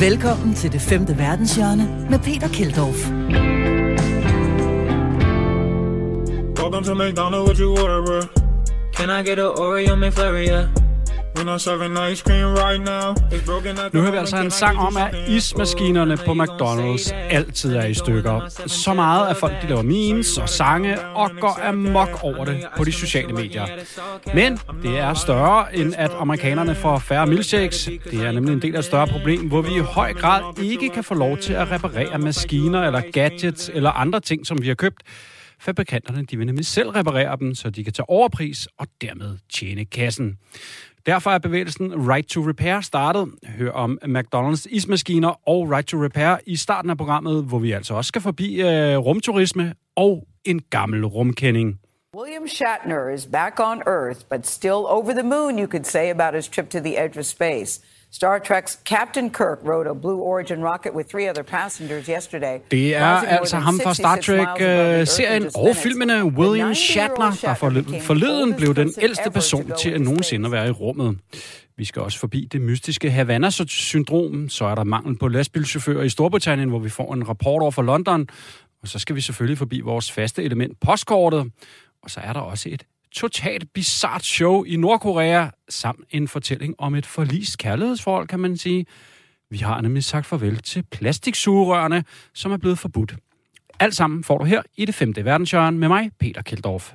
Velkommen til det femte verdenshjørne med Peter Keldorf. Welcome to McDonald's, what you order, bro? Can I get an Oreo McFlurry? Yeah. Nu hører vi altså en sang om, at ismaskinerne på McDonald's altid er i stykker. Så meget, at folk de laver memes og sange og går amok over det på de sociale medier. Men det er større, end at amerikanerne får færre milkshakes. Det er nemlig en del af et større problem, hvor vi i høj grad ikke kan få lov til at reparere maskiner eller gadgets eller andre ting, som vi har købt. Fabrikanterne de vil nemlig selv reparere dem, så de kan tage overpris og dermed tjene kassen. Derfor er bevægelsen Right to Repair startet. Hør om McDonald's ismaskiner og Right to Repair i starten af programmet, hvor vi altså også skal forbi øh, rumturisme og en gammel rumkending. William Shatner is back on Earth, but still over the moon, you could say, about his trip to the edge of space. Star Trek's Captain Kirk rode a Blue Origin rocket with three other passengers yesterday. Det er altså ham fra Star 66 miles above the Earth in Trek-serien just og minutes. filmene William 90-year-old Shatner, der forleden, blev den ældste person til at nogensinde være i rummet. Vi skal også forbi det mystiske Havana-syndrom. Så er der mangel på lastbilchauffører i Storbritannien, hvor vi får en rapport over for London. Og så skal vi selvfølgelig forbi vores faste element, postkortet. Og så er der også et totalt bizart show i Nordkorea, samt en fortælling om et forlist kærlighedsforhold, kan man sige. Vi har nemlig sagt farvel til plastiksugerørene, som er blevet forbudt. Alt sammen får du her i det femte verdenshjørne med mig, Peter Keldorf.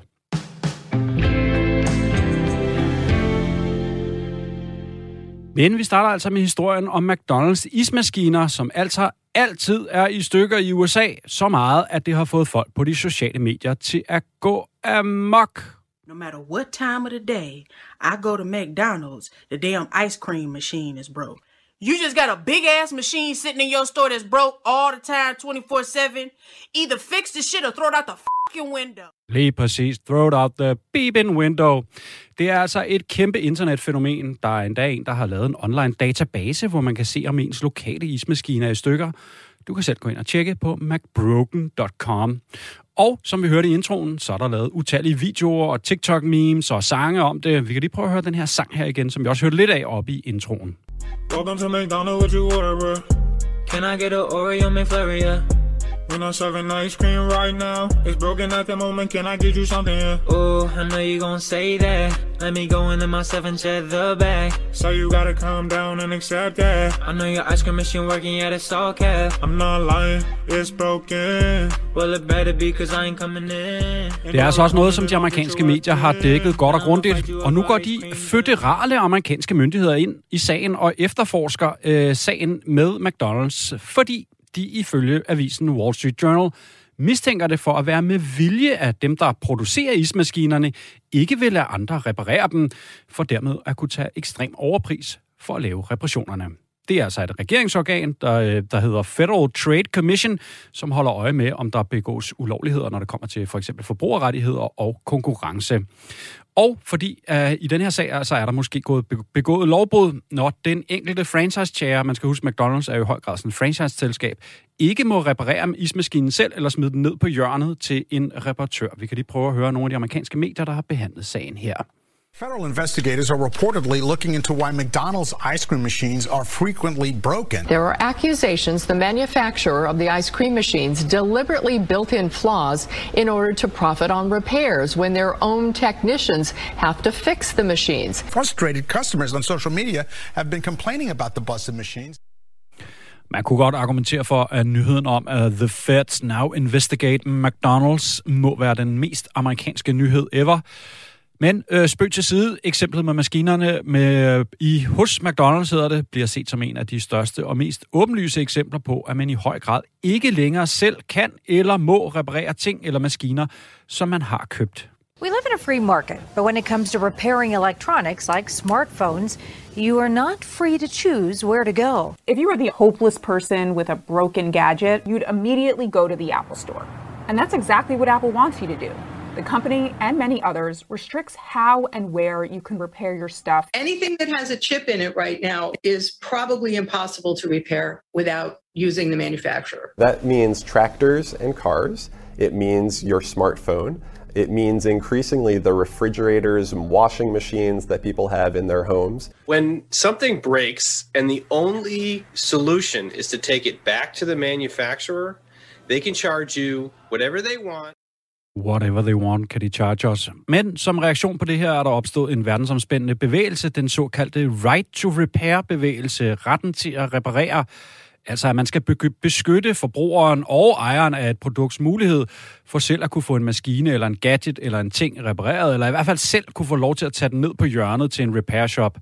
Men vi starter altså med historien om McDonald's ismaskiner, som altså altid er i stykker i USA, så meget, at det har fået folk på de sociale medier til at gå amok. No matter what time of the day I go to McDonald's, the damn ice cream machine is broke. You just got a big ass machine sitting in your store that's broke all the time, 24 7. Either fix the shit or throw it out the fucking window. Lige præcis. Throw it out the beeping window. Det er altså et kæmpe internetfænomen. Der er endda en, der har lavet en online database, hvor man kan se, om ens lokale ismaskiner er i stykker. Du kan selv gå ind og tjekke på macbroken.com. Og som vi hørte i introen, så er der lavet utallige videoer og TikTok-memes og sange om det. Vi kan lige prøve at høre den her sang her igen, som vi også hørte lidt af oppe i introen. Welcome to McDonald's, what you order, bro? Can I get an Oreo McFlurry? Yeah. We're not serving ice cream right now. It's broken at the moment. Can I get you something? Oh, I know you gon' say that. Let me go into my seven cheddar bag. So you gotta calm down and accept that. I know your ice cream machine working, yeah, it's all cap. I'm not lying, it's broken. Well, it better be, cause I ain't coming in. Det er altså også noget, som de amerikanske medier har dækket godt og grundigt. Og nu går de føderale amerikanske myndigheder ind i sagen og efterforsker øh, sagen med McDonald's, fordi de ifølge avisen Wall Street Journal mistænker det for at være med vilje, at dem, der producerer ismaskinerne, ikke vil lade andre reparere dem, for dermed at kunne tage ekstrem overpris for at lave reparationerne. Det er altså et regeringsorgan, der, øh, der hedder Federal Trade Commission, som holder øje med, om der begås ulovligheder, når det kommer til for eksempel forbrugerrettigheder og konkurrence. Og fordi uh, i den her sag, øh, så er der måske gået begået lovbrud, når den enkelte franchise-chair, man skal huske, McDonald's er jo i høj grad sådan en franchise-selskab, ikke må reparere ismaskinen selv, eller smide den ned på hjørnet til en reparatør. Vi kan lige prøve at høre nogle af de amerikanske medier, der har behandlet sagen her. Federal investigators are reportedly looking into why McDonald's ice cream machines are frequently broken. There are accusations the manufacturer of the ice cream machines deliberately built in flaws in order to profit on repairs when their own technicians have to fix the machines. Frustrated customers on social media have been complaining about the busted machines. Man kunne godt argumentere for, at nyheden om, at The Feds now investigate McDonald's må være den mest amerikanske nyhed ever. Men øh, spøg til side, eksemplet med maskinerne med, øh, i hos McDonald's hedder det, bliver set som en af de største og mest åbenlyse eksempler på, at man i høj grad ikke længere selv kan eller må reparere ting eller maskiner, som man har købt. We live in a free market, but when it comes to repairing electronics like smartphones, you are not free to choose where to go. If you were the hopeless person with a broken gadget, you'd immediately go to the Apple Store. And that's exactly what Apple wants you to do. The company and many others restricts how and where you can repair your stuff. Anything that has a chip in it right now is probably impossible to repair without using the manufacturer. That means tractors and cars. It means your smartphone. It means increasingly the refrigerators and washing machines that people have in their homes. When something breaks and the only solution is to take it back to the manufacturer, they can charge you whatever they want. Whatever they want, kan de charge os. Men som reaktion på det her er der opstået en verdensomspændende bevægelse, den såkaldte Right to Repair-bevægelse, retten til at reparere. Altså at man skal beskytte forbrugeren og ejeren af et produkts mulighed for selv at kunne få en maskine eller en gadget eller en ting repareret, eller i hvert fald selv kunne få lov til at tage den ned på hjørnet til en repair shop.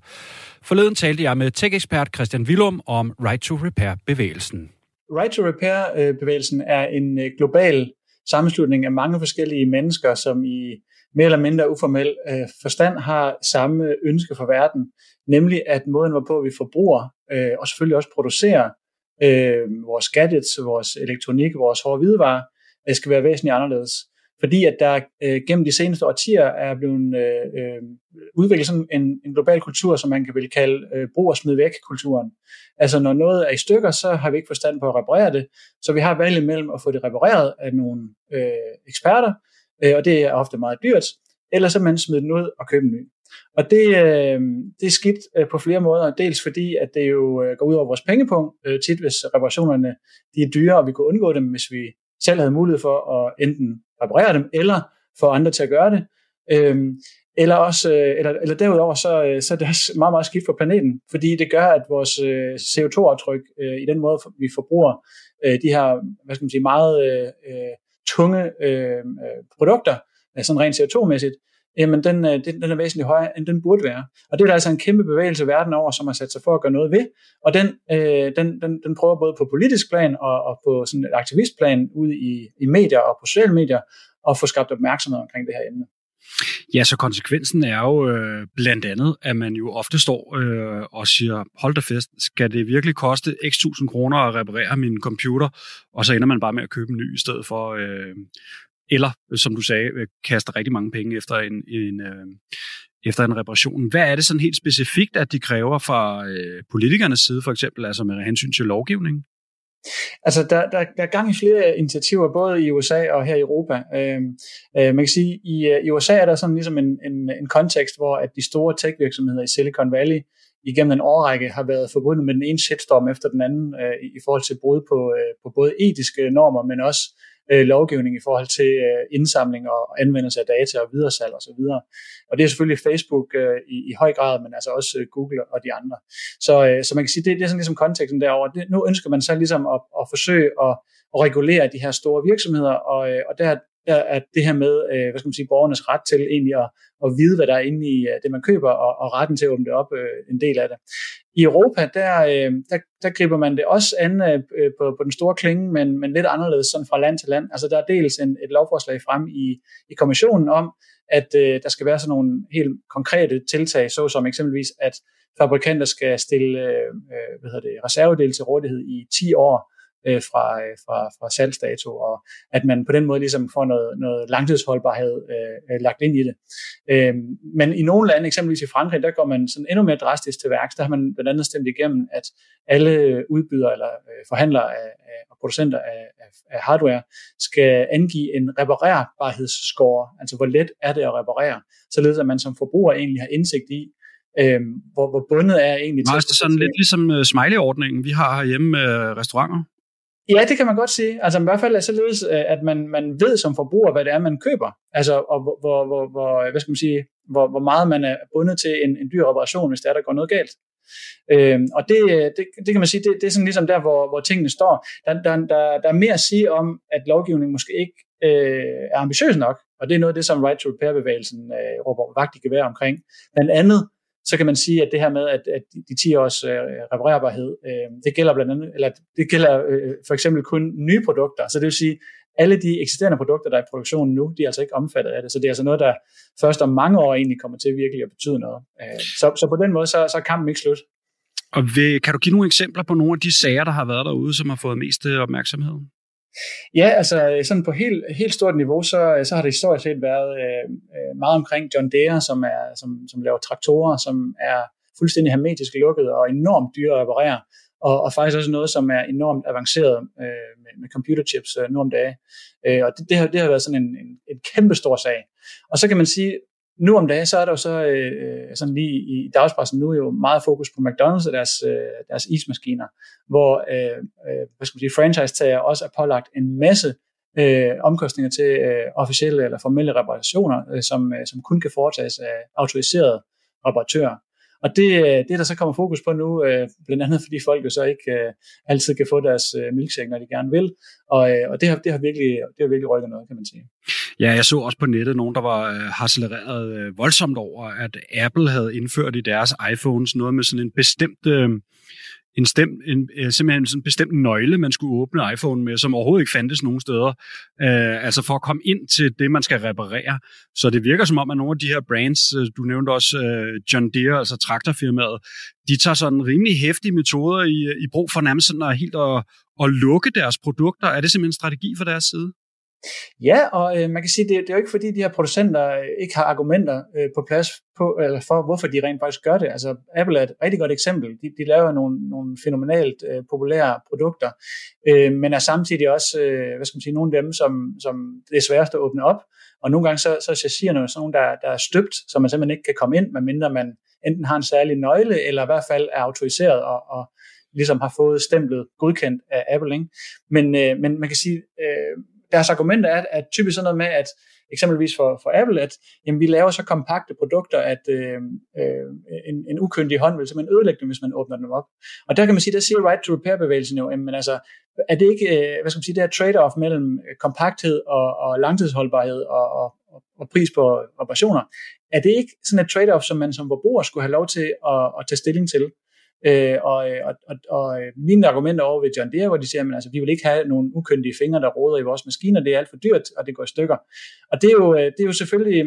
Forleden talte jeg med tech-ekspert Christian Willum om Right to Repair-bevægelsen. Right to Repair-bevægelsen øh, er en øh, global sammenslutning af mange forskellige mennesker, som i mere eller mindre uformel øh, forstand har samme ønske for verden, nemlig at måden, hvorpå vi forbruger øh, og selvfølgelig også producerer øh, vores gadgets, vores elektronik, vores hårde hvidevarer, øh, skal være væsentligt anderledes. Fordi at der øh, gennem de seneste årtier er blevet øh, øh, udviklet sådan en, en global kultur, som man kan vel kalde øh, brug og smid væk kulturen. Altså når noget er i stykker, så har vi ikke forstand på at reparere det, så vi har valget mellem at få det repareret af nogle øh, eksperter, øh, og det er ofte meget dyrt, eller så man smider den ud og købe en ny. Og det, øh, det er skidt øh, på flere måder. Dels fordi, at det jo øh, går ud over vores pengepunkt øh, tit, hvis reparationerne de er dyre, og vi kunne undgå dem, hvis vi selv havde mulighed for at enten reparere dem, eller få andre til at gøre det. Øhm, eller, også, øh, eller, eller derudover, så, øh, så er det også meget, meget skidt for planeten, fordi det gør, at vores øh, CO2-aftryk øh, i den måde, vi forbruger øh, de her hvad skal man sige, meget øh, øh tunge øh, øh, produkter, sådan rent CO2-mæssigt, jamen den, øh, den, den er væsentligt højere, end den burde være. Og det er der altså en kæmpe bevægelse verden over, som har sat sig for at gøre noget ved. Og den, øh, den, den, den prøver både på politisk plan og, og på sådan et aktivistplan ud i, i medier og på sociale medier at få skabt opmærksomhed omkring det her emne. Ja, så konsekvensen er jo øh, blandt andet, at man jo ofte står øh, og siger, hold da fest, skal det virkelig koste x tusind kroner at reparere min computer, og så ender man bare med at købe en ny i stedet for, øh, eller øh, som du sagde, øh, kaster rigtig mange penge efter en, en, øh, efter en reparation. Hvad er det sådan helt specifikt, at de kræver fra øh, politikernes side, for eksempel, altså med hensyn til lovgivning? Altså, der, der, der er gang i flere initiativer, både i USA og her i Europa. Øh, øh, man kan sige, i, øh, i USA er der sådan ligesom en, en, en kontekst, hvor at de store tech-virksomheder i Silicon Valley igennem en årrække har været forbundet med den ene shitstorm efter den anden øh, i forhold til brud på, øh, på både etiske normer, men også øh, Øh, lovgivning i forhold til øh, indsamling og anvendelse af data og videresalg osv. Og, og det er selvfølgelig Facebook øh, i, i høj grad, men altså også øh, Google og de andre. Så, øh, så man kan sige, det, det er sådan ligesom konteksten derover. Det, nu ønsker man så ligesom at, at forsøge at, at regulere de her store virksomheder, og, øh, og der, der det her med, øh, hvad skal man sige, borgernes ret til egentlig at, at vide, hvad der er inde i øh, det, man køber, og, og retten til at åbne det op øh, en del af det. I Europa, der, øh, der, der griber man det også an øh, øh, på, på den store klinge, men, men lidt anderledes sådan fra land til land. Altså der er dels en, et lovforslag frem i, i kommissionen om, at øh, der skal være sådan nogle helt konkrete tiltag, såsom eksempelvis, at fabrikanter skal stille øh, øh hvad hedder det, reservedel til rådighed i 10 år, øh, fra, øh, fra, fra salgsdato, og at man på den måde ligesom får noget, noget langtidsholdbarhed øh, øh, lagt ind i det. Øh, men i nogle lande, eksempelvis i Frankrig, der går man sådan endnu mere drastisk til værks. Der har man blandt andet stemt igennem, at alle udbydere eller øh, forhandlere af, af, og producenter af, af, af hardware skal angive en reparerbarhedsscore, altså hvor let er det at reparere, således at man som forbruger egentlig har indsigt i, øh, hvor, hvor bundet er egentlig til... Det er sådan lidt ligesom uh, smiley-ordningen, vi har herhjemme med restauranter. Ja, det kan man godt sige. Altså i hvert fald er således, øh, at man, man ved som forbruger, hvad det er, man køber. Altså, og hvor, hvor, hvor, øh, hvad skal man sige, hvor, hvor meget man er bundet til en, en dyr operation, hvis der, der går noget galt. Øhm, og det, øh, det, det kan man sige, det, det er sådan ligesom der, hvor, hvor tingene står. Der, der, der, der er mere at sige om, at lovgivningen måske ikke øh, er ambitiøs nok, og det er noget af det, som Right to Repair-bevægelsen øh, råber vagt i gevær omkring. Blandt andet så kan man sige, at det her med, at, at de 10 års øh, reparerbarhed, øh, det gælder blandt andet, eller det gælder øh, for eksempel kun nye produkter. Så det vil sige, alle de eksisterende produkter, der er i produktionen nu, de er altså ikke omfattet af det. Så det er altså noget, der først om mange år egentlig kommer til virkelig at betyde noget. Øh, så, så på den måde, så, så er kampen ikke slut. Og ved, kan du give nogle eksempler på nogle af de sager, der har været derude, som har fået mest øh, opmærksomhed? Ja, altså sådan på helt, helt stort niveau, så, så har det historisk set været øh, øh, meget omkring John Deere, som, er, som, som laver traktorer, som er fuldstændig hermetisk lukket og enormt dyre at reparere. og, og faktisk også noget, som er enormt avanceret øh, med, med computerchips øh, nu om dagen. Øh, og det, det, har, det har været sådan en, en, en kæmpe stor sag. Og så kan man sige, nu om dagen, så er der jo så øh, sådan lige i dagspressen nu jo meget fokus på McDonald's og deres, øh, deres ismaskiner, hvor øh, øh, hvad skal man sige, franchise-tager også er pålagt en masse øh, omkostninger til øh, officielle eller formelle reparationer, øh, som, øh, som kun kan foretages af autoriserede reparatører. Og det, øh, det, der så kommer fokus på nu, øh, blandt andet fordi folk jo så ikke øh, altid kan få deres øh, milkshake, når de gerne vil. Og, øh, og det, har, det, har virkelig, det har virkelig rykket noget, kan man sige. Ja, jeg så også på nettet nogen, der var øh, harcelereret øh, voldsomt over, at Apple havde indført i deres iPhones noget med sådan en bestemt... Øh, en, stem, en, øh, simpelthen sådan en bestemt nøgle, man skulle åbne iPhone med, som overhovedet ikke fandtes nogen steder. Øh, altså for at komme ind til det, man skal reparere. Så det virker som om, at nogle af de her brands, øh, du nævnte også øh, John Deere, altså traktorfirmaet, de tager sådan rimelig hæftige metoder i, øh, i brug for nærmest sådan at helt at, at lukke deres produkter. Er det simpelthen en strategi fra deres side? Ja, og øh, man kan sige, det, det er jo ikke fordi, de her producenter øh, ikke har argumenter øh, på plads på, eller for, hvorfor de rent faktisk gør det. Altså, Apple er et rigtig godt eksempel. De, de laver nogle, nogle fænomenalt øh, populære produkter, øh, men er samtidig også, øh, hvad skal man sige, nogle af dem, som, som det er sværest at åbne op. Og nogle gange så, så er jeg sådan nogle, der, der er støbt, så man simpelthen ikke kan komme ind, medmindre man enten har en særlig nøgle, eller i hvert fald er autoriseret og, og ligesom har fået stemplet godkendt af Apple. Ikke? Men, øh, men man kan sige, øh, deres argument er, at typisk sådan noget med, at eksempelvis for, for Apple, at jamen, vi laver så kompakte produkter, at øh, øh, en, en ukyndig hånd vil simpelthen ødelægge dem, hvis man åbner dem op. Og der kan man sige, der siger right to repair bevægelsen jo, men altså, er det ikke, øh, hvad skal man sige, det her trade-off mellem kompakthed og, og langtidsholdbarhed og, og, og pris på reparationer, er det ikke sådan et trade-off, som man som forbruger skulle have lov til at, at tage stilling til? Øh, og, og, og, og øh, mine argumenter over ved John Deere, hvor de siger, at altså, vi vil ikke have nogle ukyndige fingre, der råder i vores maskiner, det er alt for dyrt, og det går i stykker. Og det er jo, øh, det er jo selvfølgelig,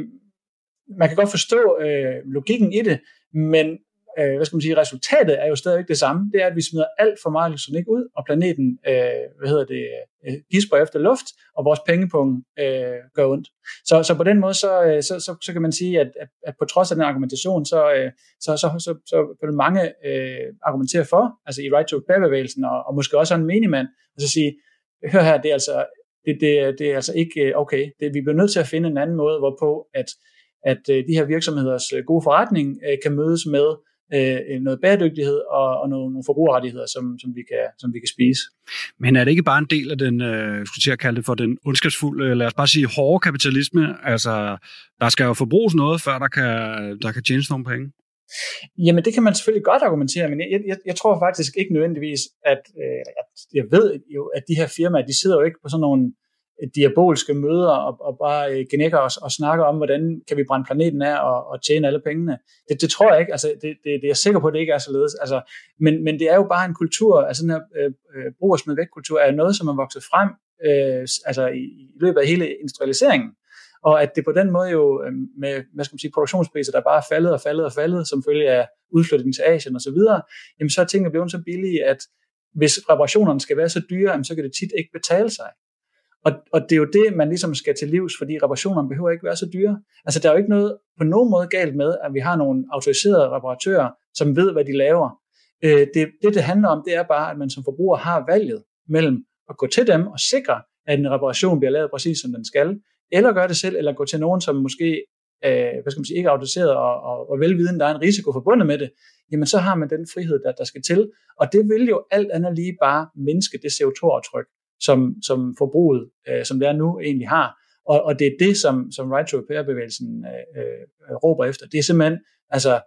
man kan godt forstå øh, logikken i det, men øh, hvad skal man sige, resultatet er jo stadigvæk det samme. Det er, at vi smider alt for meget elektronik ud, og planeten, øh, hvad hedder det, øh, gisper efter luft, og vores pengepunkt øh, gør ondt. Så, så på den måde, så, øh, så, så, så kan man sige, at, at, at på trods af den argumentation, så, øh, så, så, så, så vil mange øh, argumentere for, altså i right to repair-bevægelsen, og, og måske også en menigmand, og så sige, hør her, det er altså, det, det, det er altså ikke øh, okay. Det, vi bliver nødt til at finde en anden måde, hvorpå at, at øh, de her virksomheders øh, gode forretning kan mødes med øh, noget bæredygtighed og, og nogle, nogle forbrugerrettigheder, som, som, vi kan, som vi kan spise. Men er det ikke bare en del af den, øh, skulle jeg kalde det for den ondskabsfulde, lad os bare sige hårde kapitalisme? Altså, der skal jo forbruges noget, før der kan, der kan tjenes nogle penge. Jamen, det kan man selvfølgelig godt argumentere, men jeg, jeg, jeg tror faktisk ikke nødvendigvis, at øh, jeg ved jo, at de her firmaer, de sidder jo ikke på sådan nogle diabolske møder og, og bare øh, genækker os og snakker om, hvordan kan vi brænde planeten af og, og tjene alle pengene. Det, det tror jeg ikke. Altså, det, det, det er jeg sikker på, at det ikke er således. Altså, men, men det er jo bare en kultur, altså den her øh, øh brug og smid væk kultur, er noget, som er vokset frem øh, altså i, i løbet af hele industrialiseringen. Og at det på den måde jo øh, med hvad skal man sige, produktionspriser, der bare er faldet og faldet og faldet, som følge af udflytning til Asien osv., jamen så er tingene blevet så billige, at hvis reparationerne skal være så dyre, jamen, så kan det tit ikke betale sig. Og, og det er jo det, man ligesom skal til livs, fordi reparationerne behøver ikke være så dyre. Altså der er jo ikke noget på nogen måde galt med, at vi har nogle autoriserede reparatører, som ved, hvad de laver. Øh, det, det, det handler om, det er bare, at man som forbruger har valget mellem at gå til dem og sikre, at en reparation bliver lavet præcis som den skal, eller gøre det selv, eller gå til nogen, som måske øh, hvad skal man sige, ikke er autoriseret og, og, og velviden, der er en risiko forbundet med det, jamen så har man den frihed, der, der skal til. Og det vil jo alt andet lige bare mindske det CO2-aftryk, som, som forbruget, øh, som det er nu, egentlig har. Og, og det er det, som, som Right to Repair-bevægelsen øh, øh, råber efter. Det er simpelthen altså,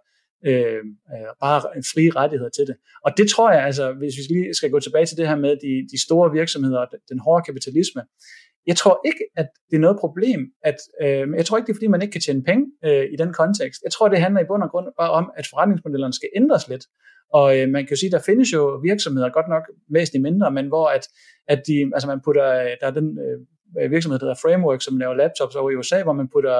øh, øh, bare en fri rettighed til det. Og det tror jeg, altså, hvis vi lige skal gå tilbage til det her med de, de store virksomheder og den hårde kapitalisme, jeg tror ikke, at det er noget problem, at øh, jeg tror ikke, det er fordi, man ikke kan tjene penge øh, i den kontekst. Jeg tror, det handler i bund og grund bare om, at forretningsmodellerne skal ændres lidt. Og øh, man kan jo sige, der findes jo virksomheder, godt nok væsentligt mindre, men hvor at, at de, altså man putter, øh, der er den øh, Øh, virksomhed, der hedder Framework, som laver laptops over i USA, hvor man putter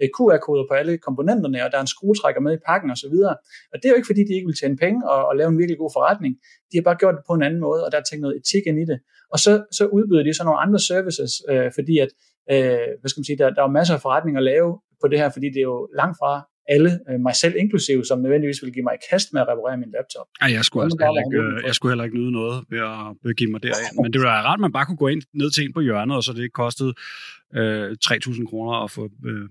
øh, QR-koder på alle komponenterne, og der er en skruetrækker med i pakken osv. Og, og det er jo ikke, fordi de ikke vil tjene penge og, og lave en virkelig god forretning. De har bare gjort det på en anden måde, og der er tænkt noget etik ind i det. Og så, så udbyder de så nogle andre services, øh, fordi at, øh, hvad skal man sige, der, der er masser af forretninger at lave på det her, fordi det er jo langt fra alle, øh, mig selv inklusive, som nødvendigvis vil give mig i kast med at reparere min laptop. Ja, jeg skulle, altså heller ikke, jeg skulle heller ikke nyde noget ved at begive mig derind. Men det ville være rart, at man bare kunne gå ind ned til en på hjørnet, og så det kostede øh, 3.000 kroner at få øh,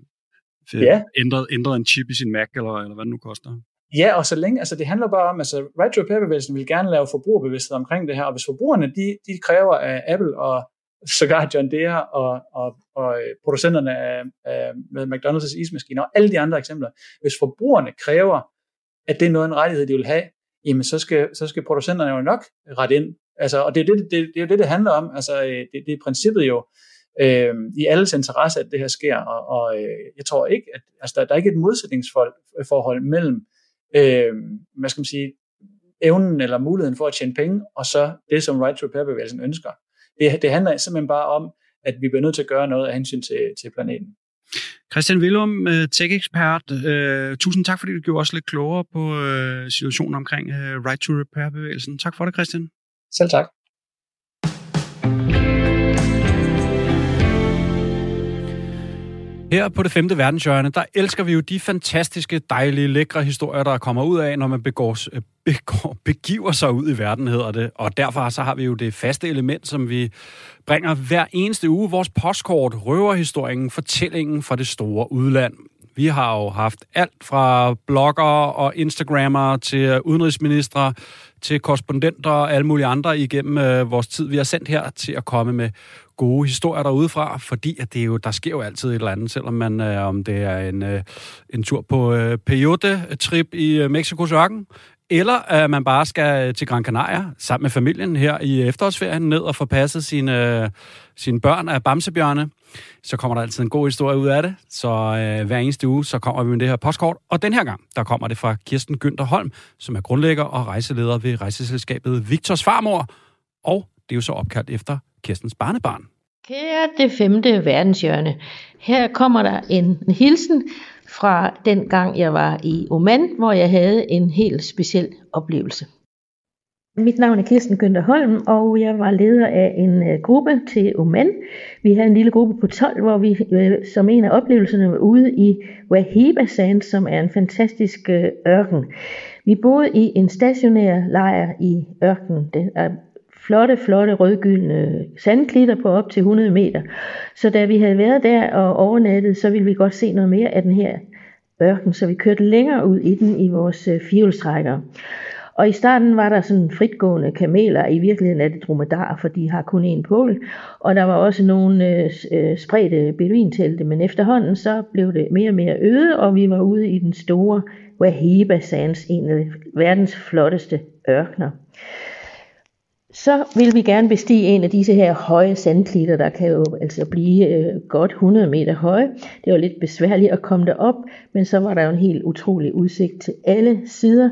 ja. ændret, ændret en chip i sin Mac, eller, eller hvad det nu koster. Ja, og så længe, altså det handler bare om, altså Repair-bevægelsen vil gerne lave forbrugerbevidsthed omkring det her, og hvis forbrugerne, de, de kræver af Apple og sågar John Deere og, og, og øh, producenterne af, af, med McDonald's ismaskiner og alle de andre eksempler, hvis forbrugerne kræver, at det er noget en rettighed, de vil have, jamen så skal, så skal producenterne jo nok rette ind. Altså, og det er det, det, det, er det, det handler om. Altså, øh, det, det er princippet jo øh, i alles interesse, at det her sker, og, og øh, jeg tror ikke, at altså, der, der er ikke et modsætningsforhold mellem øh, hvad skal man sige, evnen eller muligheden for at tjene penge, og så det, som Right to Repair-bevægelsen ønsker. Det, det handler simpelthen bare om, at vi bliver nødt til at gøre noget af hensyn til, til planeten. Christian Willum, øh, tech-ekspert. Uh, tusind tak, fordi du gjorde os lidt klogere på uh, situationen omkring Right to Repair-bevægelsen. Tak for det, Christian. Selv tak. Her på det femte verdenshjørne, der elsker vi jo de fantastiske, dejlige, lækre historier, der kommer ud af, når man begår, øh, begår, begiver sig ud i verden, hedder det. Og derfor så har vi jo det faste element, som vi bringer hver eneste uge. Vores postkort, røverhistorien, fortællingen fra det store udland. Vi har jo haft alt fra blogger og instagrammer til udenrigsministre, til korrespondenter og alle mulige andre igennem øh, vores tid, vi har sendt her til at komme med gode historier derudefra, fordi at det er jo, der sker jo altid et eller andet, selvom man, øh, om det er en, øh, en tur på øh, peyote-trip i øh, Mexikos ørken, eller at man bare skal til Gran Canaria sammen med familien her i efterårsferien ned og få passet sine, øh, sine børn af bamsebjørne. Så kommer der altid en god historie ud af det. Så øh, hver eneste uge, så kommer vi med det her postkort. Og den her gang, der kommer det fra Kirsten Günther Holm, som er grundlægger og rejseleder ved rejseselskabet Victors Farmor. Og det er jo så opkaldt efter Kirstens barnebarn. Kære det femte verdenshjørne. Her kommer der en hilsen fra den gang jeg var i Oman, hvor jeg havde en helt speciel oplevelse. Mit navn er Kirsten Günther Holm, og jeg var leder af en øh, gruppe til Oman. Vi havde en lille gruppe på 12, hvor vi øh, som en af oplevelserne var ude i Wahiba Sand, som er en fantastisk øh, ørken. Vi boede i en stationær lejr i ørkenen. Det er flotte, flotte rødgyldne sandklitter på op til 100 meter. Så da vi havde været der og overnattet, så ville vi godt se noget mere af den her ørken, så vi kørte længere ud i den i vores øh, firehjulstrækker. Og i starten var der sådan fritgående kameler, i virkeligheden er det dromedarer, for de har kun én pål. Og der var også nogle øh, øh, spredte beduintelte, men efterhånden så blev det mere og mere øde, og vi var ude i den store Wahiba Sands, en af verdens flotteste ørkner så vil vi gerne bestige en af disse her høje sandklitter, der kan jo altså blive øh, godt 100 meter høje. Det var lidt besværligt at komme derop, men så var der jo en helt utrolig udsigt til alle sider.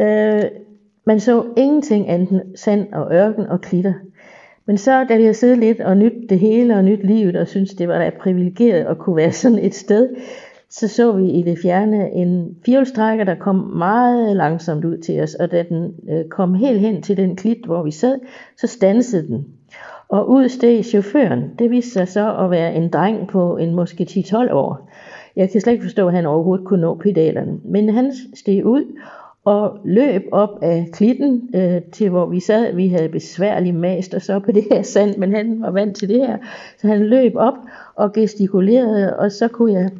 Øh, man så ingenting andet end sand og ørken og klitter. Men så, da vi har siddet lidt og nyt det hele og nyt livet, og synes det var da privilegeret at kunne være sådan et sted, så så vi i det fjerne en fjolstrækker, der kom meget langsomt ud til os, og da den øh, kom helt hen til den klit, hvor vi sad, så stansede den. Og ud steg chaufføren. Det viste sig så at være en dreng på en måske 10-12 år. Jeg kan slet ikke forstå, at han overhovedet kunne nå pedalerne. Men han steg ud og løb op af klitten øh, til hvor vi sad. Vi havde besværligt mast og så på det her sand, men han var vant til det her. Så han løb op og gestikulerede, og så kunne jeg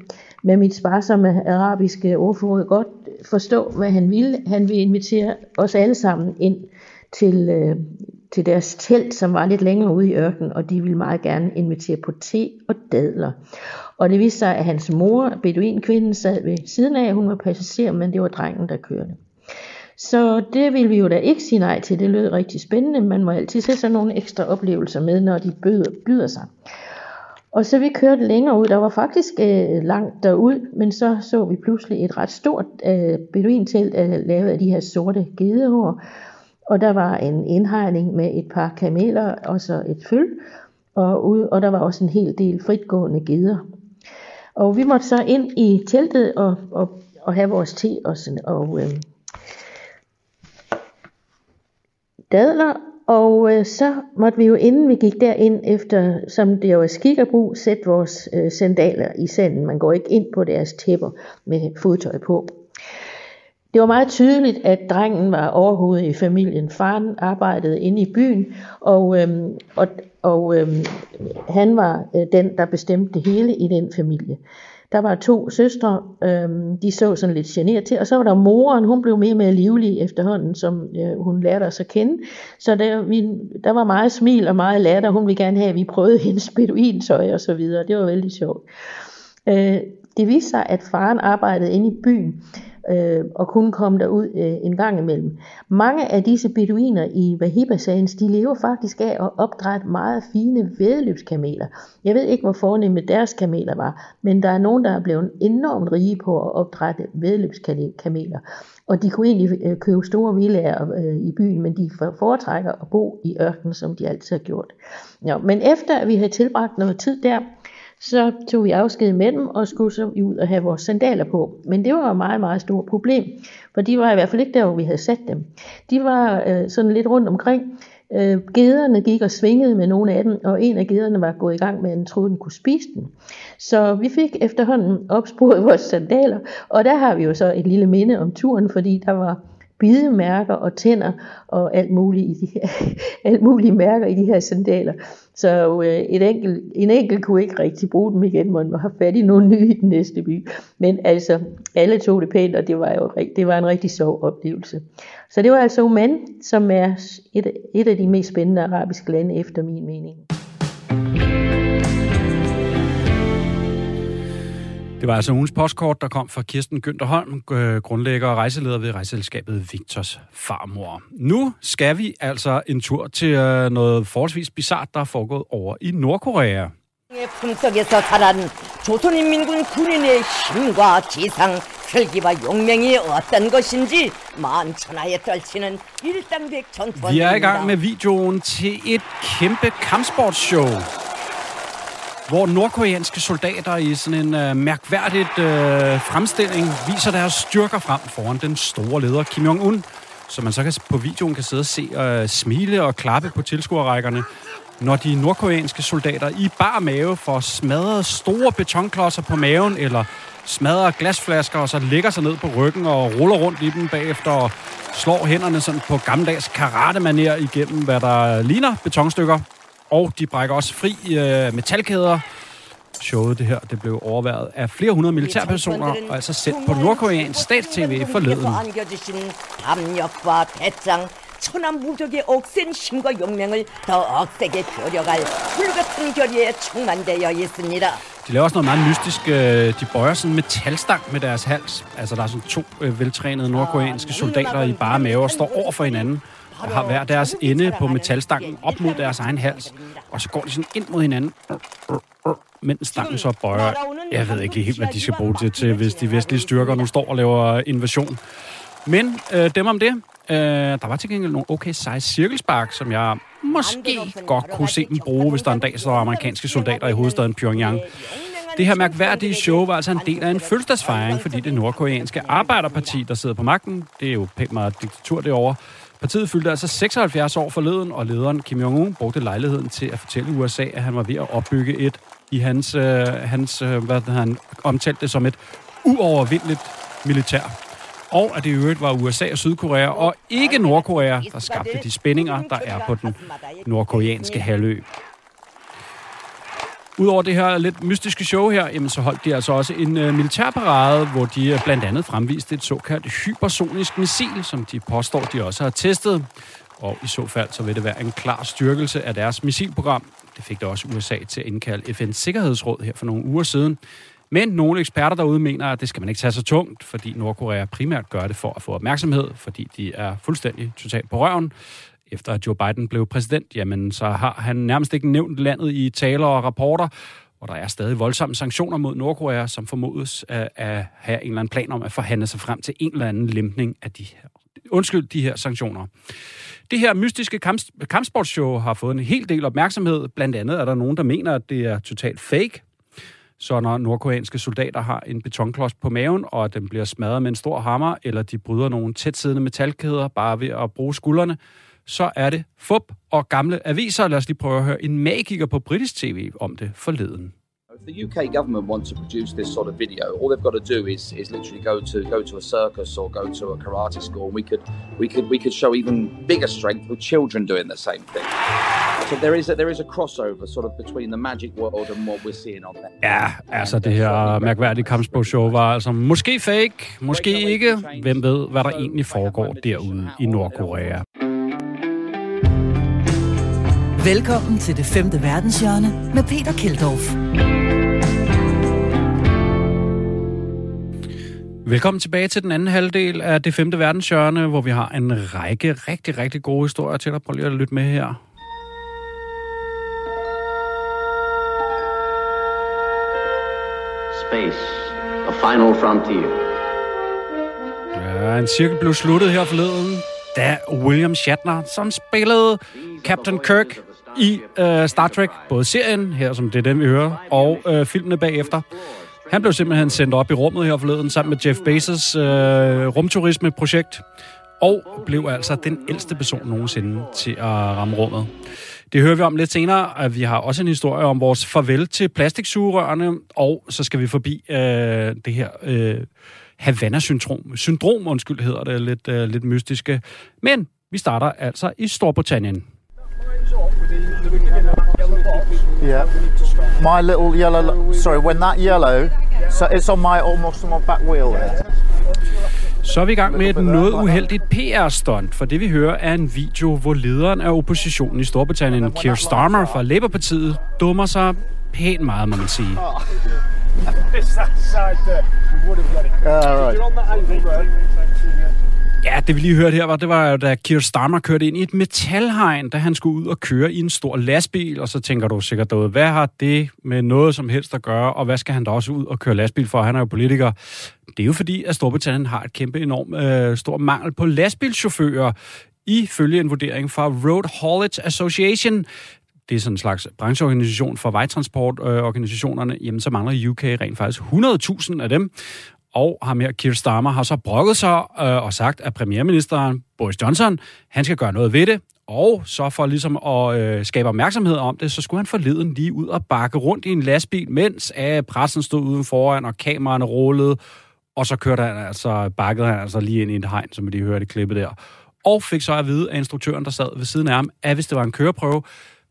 med mit sparsomme arabiske ordforråd godt forstå, hvad han ville. Han ville invitere os alle sammen ind til, øh, til deres telt, som var lidt længere ude i ørkenen, og de ville meget gerne invitere på te og dadler. Og det viste sig, at hans mor, beduinkvinden, sad ved siden af. Hun var passager, men det var drengen, der kørte. Så det ville vi jo da ikke sige nej til. Det lød rigtig spændende. Man må altid se sådan nogle ekstra oplevelser med, når de byder, byder sig. Og så vi kørte længere ud, der var faktisk øh, langt derud, men så så vi pludselig et ret stort øh, beduintelt øh, lavet af de her sorte gedehår. Og der var en indhegning med et par kameler og så et føl. Og, ud, og der var også en hel del fritgående geder. Og vi måtte så ind i teltet og, og, og have vores te og, sådan, og øh, dadler og øh, så måtte vi jo, inden vi gik derind, efter, som det jo er skik og brug, sætte vores øh, sandaler i sanden. Man går ikke ind på deres tæpper med fodtøj på. Det var meget tydeligt, at drengen var overhovedet i familien. Faren arbejdede inde i byen, og, øhm, og, og øhm, han var øh, den, der bestemte det hele i den familie. Der var to søstre, øh, de så sådan lidt generet til, og så var der moren, hun blev mere og mere livlig efterhånden, som øh, hun lærte os at kende. Så der, vi, der var meget smil og meget latter, hun ville gerne have, at vi prøvede hendes beduintøj og så videre. Det var vældig sjovt. Øh, det viste sig, at faren arbejdede inde i byen, øh, og kunne komme derud øh, en gang imellem. Mange af disse beduiner i Wahiba-sagens, de lever faktisk af at opdrætte meget fine vedløbskameler. Jeg ved ikke, hvor fornemme deres kameler var, men der er nogen, der er blevet enormt rige på at opdrætte vedløbskameler. Og de kunne egentlig øh, købe store villager øh, i byen, men de foretrækker at bo i ørkenen, som de altid har gjort. Ja, men efter at vi havde tilbragt noget tid der, så tog vi afsked med dem og skulle så ud og have vores sandaler på. Men det var et meget, meget stort problem, for de var i hvert fald ikke der, hvor vi havde sat dem. De var øh, sådan lidt rundt omkring. Øh, gederne gik og svingede med nogle af dem, og en af gederne var gået i gang med, at den troede, den kunne spise den. Så vi fik efterhånden opsporet vores sandaler, og der har vi jo så et lille minde om turen, fordi der var bidemærker og tænder og alt muligt, i de her, alt mulige mærker i de her sandaler. Så øh, et enkelt, en enkelt kunne ikke rigtig bruge dem igen, man må have fat i nogle nye i den næste by. Men altså, alle tog det pænt, og det var jo det var en rigtig sjov oplevelse. Så det var altså Oman, som er et, et af de mest spændende arabiske lande, efter min mening. Det var altså ugens postkort, der kom fra Kirsten Günther Holm, grundlægger og rejseleder ved rejselskabet Victors farmor. Nu skal vi altså en tur til øh, noget forholdsvis bizart, der er foregået over i Nordkorea. 품속에서 자란 조선인민군 군인의 힘과 지상, 혈기와 용맹이 어떤 것인지 만천하에 떨치는 일당백 Vi er i gang med videoen til et kæmpe kampsportsshow hvor nordkoreanske soldater i sådan en øh, mærkværdigt øh, fremstilling viser deres styrker frem foran den store leder Kim Jong-un, så man så kan, på videoen kan sidde og se og øh, smile og klappe på tilskuerrækkerne, når de nordkoreanske soldater i bar mave får smadret store betonklodser på maven, eller smadrer glasflasker, og så lægger sig ned på ryggen og ruller rundt i dem bagefter, og slår hænderne sådan på gammeldags karate igennem, hvad der ligner betonstykker og de brækker også fri øh, metalkæder. Showet det her, det blev overværet af flere hundrede militærpersoner, og altså sendt på nordkoreansk stats-tv forleden. 천한 무적의 억센 힘과 용맹을 더 억세게 벼려갈 불같은 결의에 충만되어 있습니다. De laver også noget meget mystisk. Øh, de bøjer sådan en metalstang med deres hals. Altså, der er sådan to øh, veltrænede nordkoreanske soldater i bare mave og står over for hinanden og har hver deres ende på metalstangen op mod deres egen hals. Og så går de sådan ind mod hinanden, mens stangen så bøjer. Jeg ved ikke helt, hvad de skal bruge det til, hvis de vestlige styrker nu står og laver invasion. Men øh, dem om det. Øh, der var til gengæld nogle okay size cirkelspark, som jeg måske godt kunne se dem bruge, hvis der en dag står amerikanske soldater i hovedstaden Pyongyang. Det her mærkværdige show var altså en del af en fødselsdagsfejring, fordi det nordkoreanske arbejderparti, der sidder på magten, det er jo pænt meget diktatur derovre, Partiet fyldte altså 76 år forleden, og lederen Kim Jong-un brugte lejligheden til at fortælle USA, at han var ved at opbygge et, i hans, øh, hans øh, hvad han omtalte det som et uovervindeligt militær. Og at det i øvrigt var USA og Sydkorea, og ikke Nordkorea, der skabte de spændinger, der er på den nordkoreanske halvø. Udover det her lidt mystiske show her, jamen, så holdt de altså også en øh, militærparade, hvor de øh, blandt andet fremviste et såkaldt hypersonisk missil, som de påstår, de også har testet. Og i så fald, så vil det være en klar styrkelse af deres missilprogram. Det fik da også USA til at indkalde FN's Sikkerhedsråd her for nogle uger siden. Men nogle eksperter derude mener, at det skal man ikke tage så tungt, fordi Nordkorea primært gør det for at få opmærksomhed, fordi de er fuldstændig totalt på røven efter at Joe Biden blev præsident, jamen så har han nærmest ikke nævnt landet i taler og rapporter, og der er stadig voldsomme sanktioner mod Nordkorea, som formodes at, at have en eller anden plan om at forhandle sig frem til en eller anden lempning af de her, undskyld, de her sanktioner. Det her mystiske kamp, kampsportsshow har fået en hel del opmærksomhed. Blandt andet er der nogen, der mener, at det er totalt fake. Så når nordkoreanske soldater har en betonklods på maven, og den bliver smadret med en stor hammer, eller de bryder nogle tætsiddende metalkæder bare ved at bruge skuldrene, så er det fup og gamle aviser. Lad os lige prøve at høre en magiker på britisk tv om det forleden. If the UK government want to produce this sort of video, all they've got to do is is literally go to go to a circus or go to a karate school. We could we could we could show even bigger strength with children doing the same thing. So there is a, there is a crossover sort of between the magic world and what we're seeing on there. Ja, altså det her mærkværdige kampsprogshow var altså måske fake, måske ikke. Hvem ved, hvad der egentlig foregår derude i Nordkorea. Velkommen til det femte verdenshjørne med Peter Keldorf. Velkommen tilbage til den anden halvdel af det femte verdenshjørne, hvor vi har en række rigtig, rigtig gode historier til dig. Prøv lige at lytte med her. Space, a final frontier. Ja, en cirkel blev sluttet her forleden, da William Shatner, som spillede Captain Kirk i øh, Star Trek, både serien, her som det er den, vi hører, og øh, filmene bagefter, han blev simpelthen sendt op i rummet her forleden sammen med Jeff Bezos' øh, rumturisme-projekt, og blev altså den ældste person nogensinde til at ramme rummet. Det hører vi om lidt senere, at vi har også en historie om vores farvel til plastiksugerørene, og så skal vi forbi øh, det her øh, Havana-syndrom, syndrom, undskyld hedder det, lidt, øh, lidt mystiske. Men vi starter altså i Storbritannien. Yeah. My little yellow. Sorry, when that yellow. So it's on my almost on my back wheel there. Så er vi i gang med et noget uheldigt PR-stunt, for det vi hører er en video, hvor lederen af oppositionen i Storbritannien, Keir Starmer fra Labour-partiet, dummer sig pænt meget, må man sige. Yeah, right. Ja, det vi lige hørte her, var, det var jo, da Keir Starmer kørte ind i et metalhegn, da han skulle ud og køre i en stor lastbil, og så tænker du sikkert derude, hvad har det med noget som helst at gøre, og hvad skal han da også ud og køre lastbil for? Han er jo politiker. Det er jo fordi, at Storbritannien har et kæmpe enormt øh, stor mangel på lastbilchauffører, ifølge en vurdering fra Road Haulage Association det er sådan en slags brancheorganisation for vejtransportorganisationerne, jamen så mangler UK rent faktisk 100.000 af dem og ham her, Keir Starmer, har så brokket sig øh, og sagt, at premierministeren Boris Johnson, han skal gøre noget ved det, og så for ligesom at øh, skabe opmærksomhed om det, så skulle han forleden lige ud og bakke rundt i en lastbil, mens øh, pressen stod uden foran, og kameraerne rullede, og så kørte han altså, bakkede han altså lige ind i et hegn, som vi lige hørte i klippet der. Og fik så at vide af instruktøren, der sad ved siden af ham, at hvis det var en køreprøve,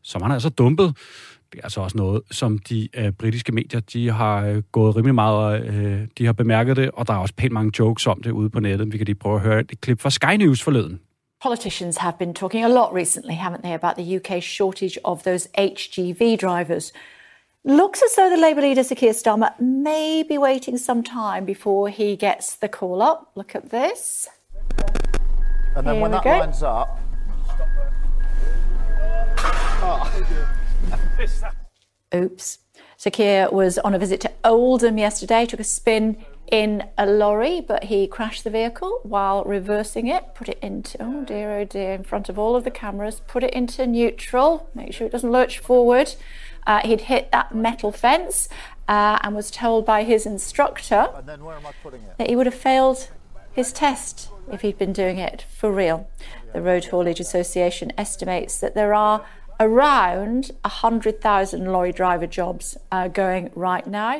så var han altså dumpet. Det er altså også noget, som de øh, britiske medier, de har øh, gået rimelig meget, øh, de har bemærket det, og der er også pænt mange jokes om det ude på nettet. Vi kan lige prøve at høre et klip fra Sky News forleden. Politicians have been talking a lot recently, haven't they, about the UK's shortage of those HGV drivers. Looks as though the Labour leader, Keir Starmer, may be waiting some time before he gets the call up. Look at this. And then Here when that go. lines up. Oops. Keir was on a visit to Oldham yesterday, took a spin in a lorry, but he crashed the vehicle while reversing it, put it into, oh dear, oh dear, in front of all of the cameras, put it into neutral, make sure it doesn't lurch forward. Uh, he'd hit that metal fence uh, and was told by his instructor that he would have failed his test if he'd been doing it for real. The Road Haulage Association estimates that there are around 100,000 lorry driver jobs uh, going right now.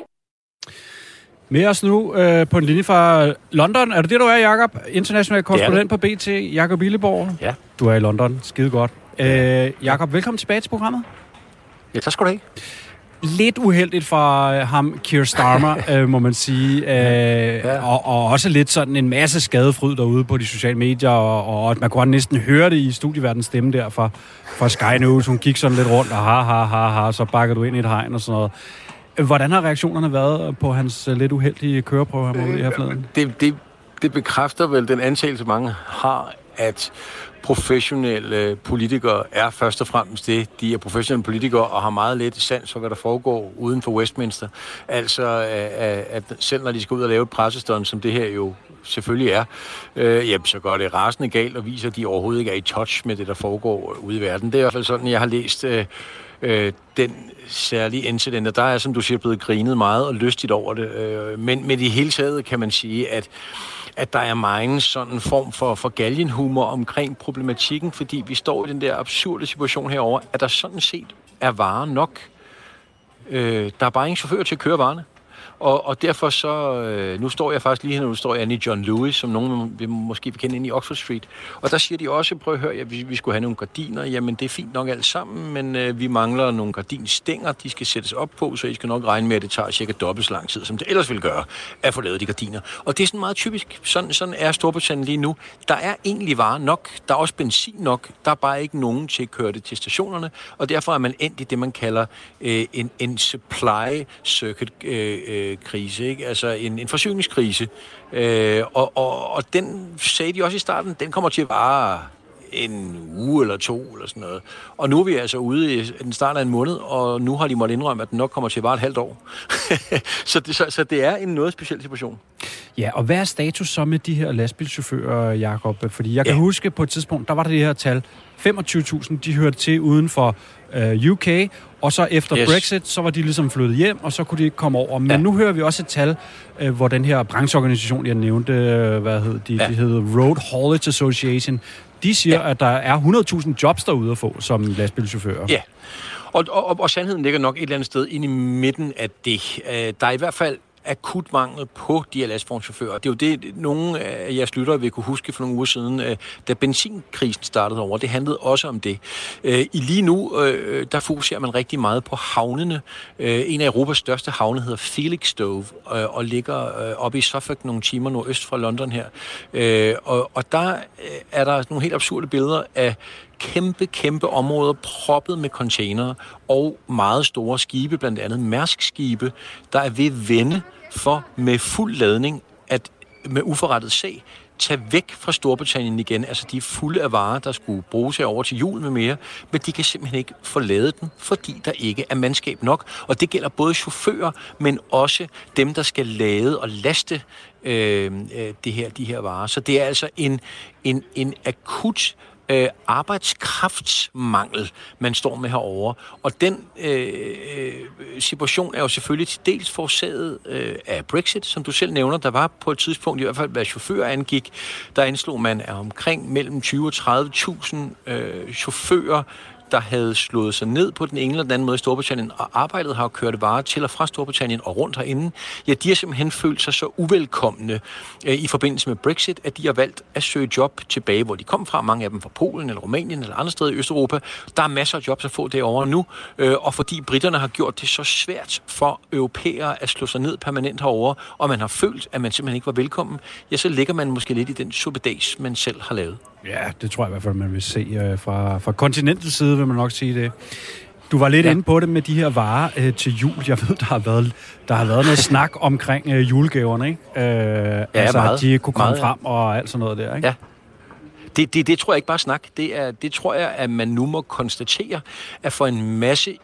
Med os nu øh, på en linje fra London. Er det det, du er, Jakob? International korrespondent på BT, Jakob Illeborg. Ja. Du er i London. Skide godt. Øh, Jakob, velkommen tilbage til programmet. Ja, tak skal du have. Lidt uheldigt for øh, ham, Keir Starmer, øh, må man sige. Øh, ja. og, og også lidt sådan en masse skadefryd derude på de sociale medier, og, og man kunne næsten høre det i studieverdens stemme der fra, fra Sky News. Hun gik sådan lidt rundt, og ha, ha, ha, ha, så bakker du ind i et hegn og sådan noget. Hvordan har reaktionerne været på hans øh, lidt uheldige køreprøve her mod her forleden? Det, det, det bekræfter vel den antagelse, mange har, at professionelle politikere er først og fremmest det. De er professionelle politikere og har meget lidt sans for, hvad der foregår uden for Westminster. Altså, at, at selv når de skal ud og lave et pressestånd, som det her jo selvfølgelig er, øh, jamen, så går det rasende galt og viser, at de overhovedet ikke er i touch med det, der foregår ude i verden. Det er i hvert fald sådan, jeg har læst øh, øh, den særlige incident, og der er, som du siger, blevet grinet meget og lystigt over det. Øh, men med det hele taget kan man sige, at at der er meget sådan en form for, for galgenhumor omkring problematikken, fordi vi står i den der absurde situation herover, at der sådan set er varer nok. Øh, der er bare ingen chauffør til at køre varerne. Og, og derfor så, øh, nu står jeg faktisk lige her, nu står jeg i John Lewis, som nogen vil måske vil kende ind i Oxford Street. Og der siger de også, prøv at høre, ja, vi, vi skulle have nogle gardiner. Jamen det er fint nok alt sammen, men øh, vi mangler nogle gardinstænger, de skal sættes op på, så I skal nok regne med, at det tager cirka dobbelt så lang tid, som det ellers ville gøre, at få lavet de gardiner. Og det er sådan meget typisk. Sådan, sådan er Storbritannien lige nu. Der er egentlig varer nok, der er også benzin nok, der er bare ikke nogen til at køre det til stationerne, og derfor er man endt i det, man kalder øh, en, en supply circuit øh, øh øh, krise, ikke? altså en, en forsyningskrise. Øh, og, og, og den sagde de også i starten, den kommer til at vare en uge eller to eller sådan noget. Og nu er vi altså ude i den start af en måned, og nu har de måttet indrømme, at den nok kommer til at vare et halvt år. så, det, så, så det er en noget speciel situation. Ja, og hvad er status så med de her lastbilchauffører, Jacob? Fordi jeg kan ja. huske på et tidspunkt, der var det her tal, 25.000, de hørte til uden for øh, UK, og så efter yes. Brexit, så var de ligesom flyttet hjem, og så kunne de ikke komme over. Men ja. nu hører vi også et tal, øh, hvor den her brancheorganisation, jeg nævnte, øh, hvad hed de, ja. de hedder Road Haulage Association, de siger, ja. at der er 100.000 jobs derude at få som lastbilchauffører. Ja, og, og, og sandheden ligger nok et eller andet sted ind i midten af det. Øh, der er i hvert fald akut mangel på de her lastvognchauffører. Det er jo det, nogle af jeres lyttere vil kunne huske for nogle uger siden, øh, da benzinkrisen startede over. Det handlede også om det. Øh, I lige nu, øh, der fokuserer man rigtig meget på havnene. En af Europas største havne hedder Felixstowe og ligger oppe i Suffolk nogle timer nordøst fra London her. Og, og der er der nogle helt absurde billeder af kæmpe, kæmpe områder proppet med containere og meget store skibe, blandt andet mærskskibe, der er ved at vende for med fuld ladning at med uforrettet sag tage væk fra Storbritannien igen. Altså, de er fulde af varer, der skulle bruges over til jul med mere, men de kan simpelthen ikke forlade den, fordi der ikke er mandskab nok. Og det gælder både chauffører, men også dem, der skal lade og laste øh, øh det her, de her varer. Så det er altså en, en, en akut øh, arbejdskraftsmangel, man står med herover. Og den øh, øh, situation er jo selvfølgelig til dels forårsaget øh, af Brexit, som du selv nævner. Der var på et tidspunkt, i hvert fald hvad chauffører angik, der anslog man er omkring mellem 20 og 30.000 øh, chauffører, der havde slået sig ned på den ene eller den anden måde i Storbritannien, og arbejdet har kørt varer til og fra Storbritannien og rundt herinde, ja, de har simpelthen følt sig så uvelkomne øh, i forbindelse med Brexit, at de har valgt at søge job tilbage, hvor de kom fra, mange af dem fra Polen eller Rumænien eller andre steder i Østeuropa. Der er masser af jobs at få derovre nu, øh, og fordi britterne har gjort det så svært for europæere at slå sig ned permanent herovre, og man har følt, at man simpelthen ikke var velkommen, ja, så ligger man måske lidt i den suppedags, man selv har lavet. Ja, det tror jeg i hvert fald, man vil se øh, fra, fra kontinentets side, vil man nok sige det. Du var lidt ja. inde på det med de her varer øh, til jul. Jeg ved, der har været, der har været noget snak omkring øh, julegaverne, ikke? Øh, ja, altså, meget. at de kunne komme meget, ja. frem og alt sådan noget der, ikke? Ja. Det, det, det tror jeg ikke bare snak. Det, er, det tror jeg, at man nu må konstatere, at for en masse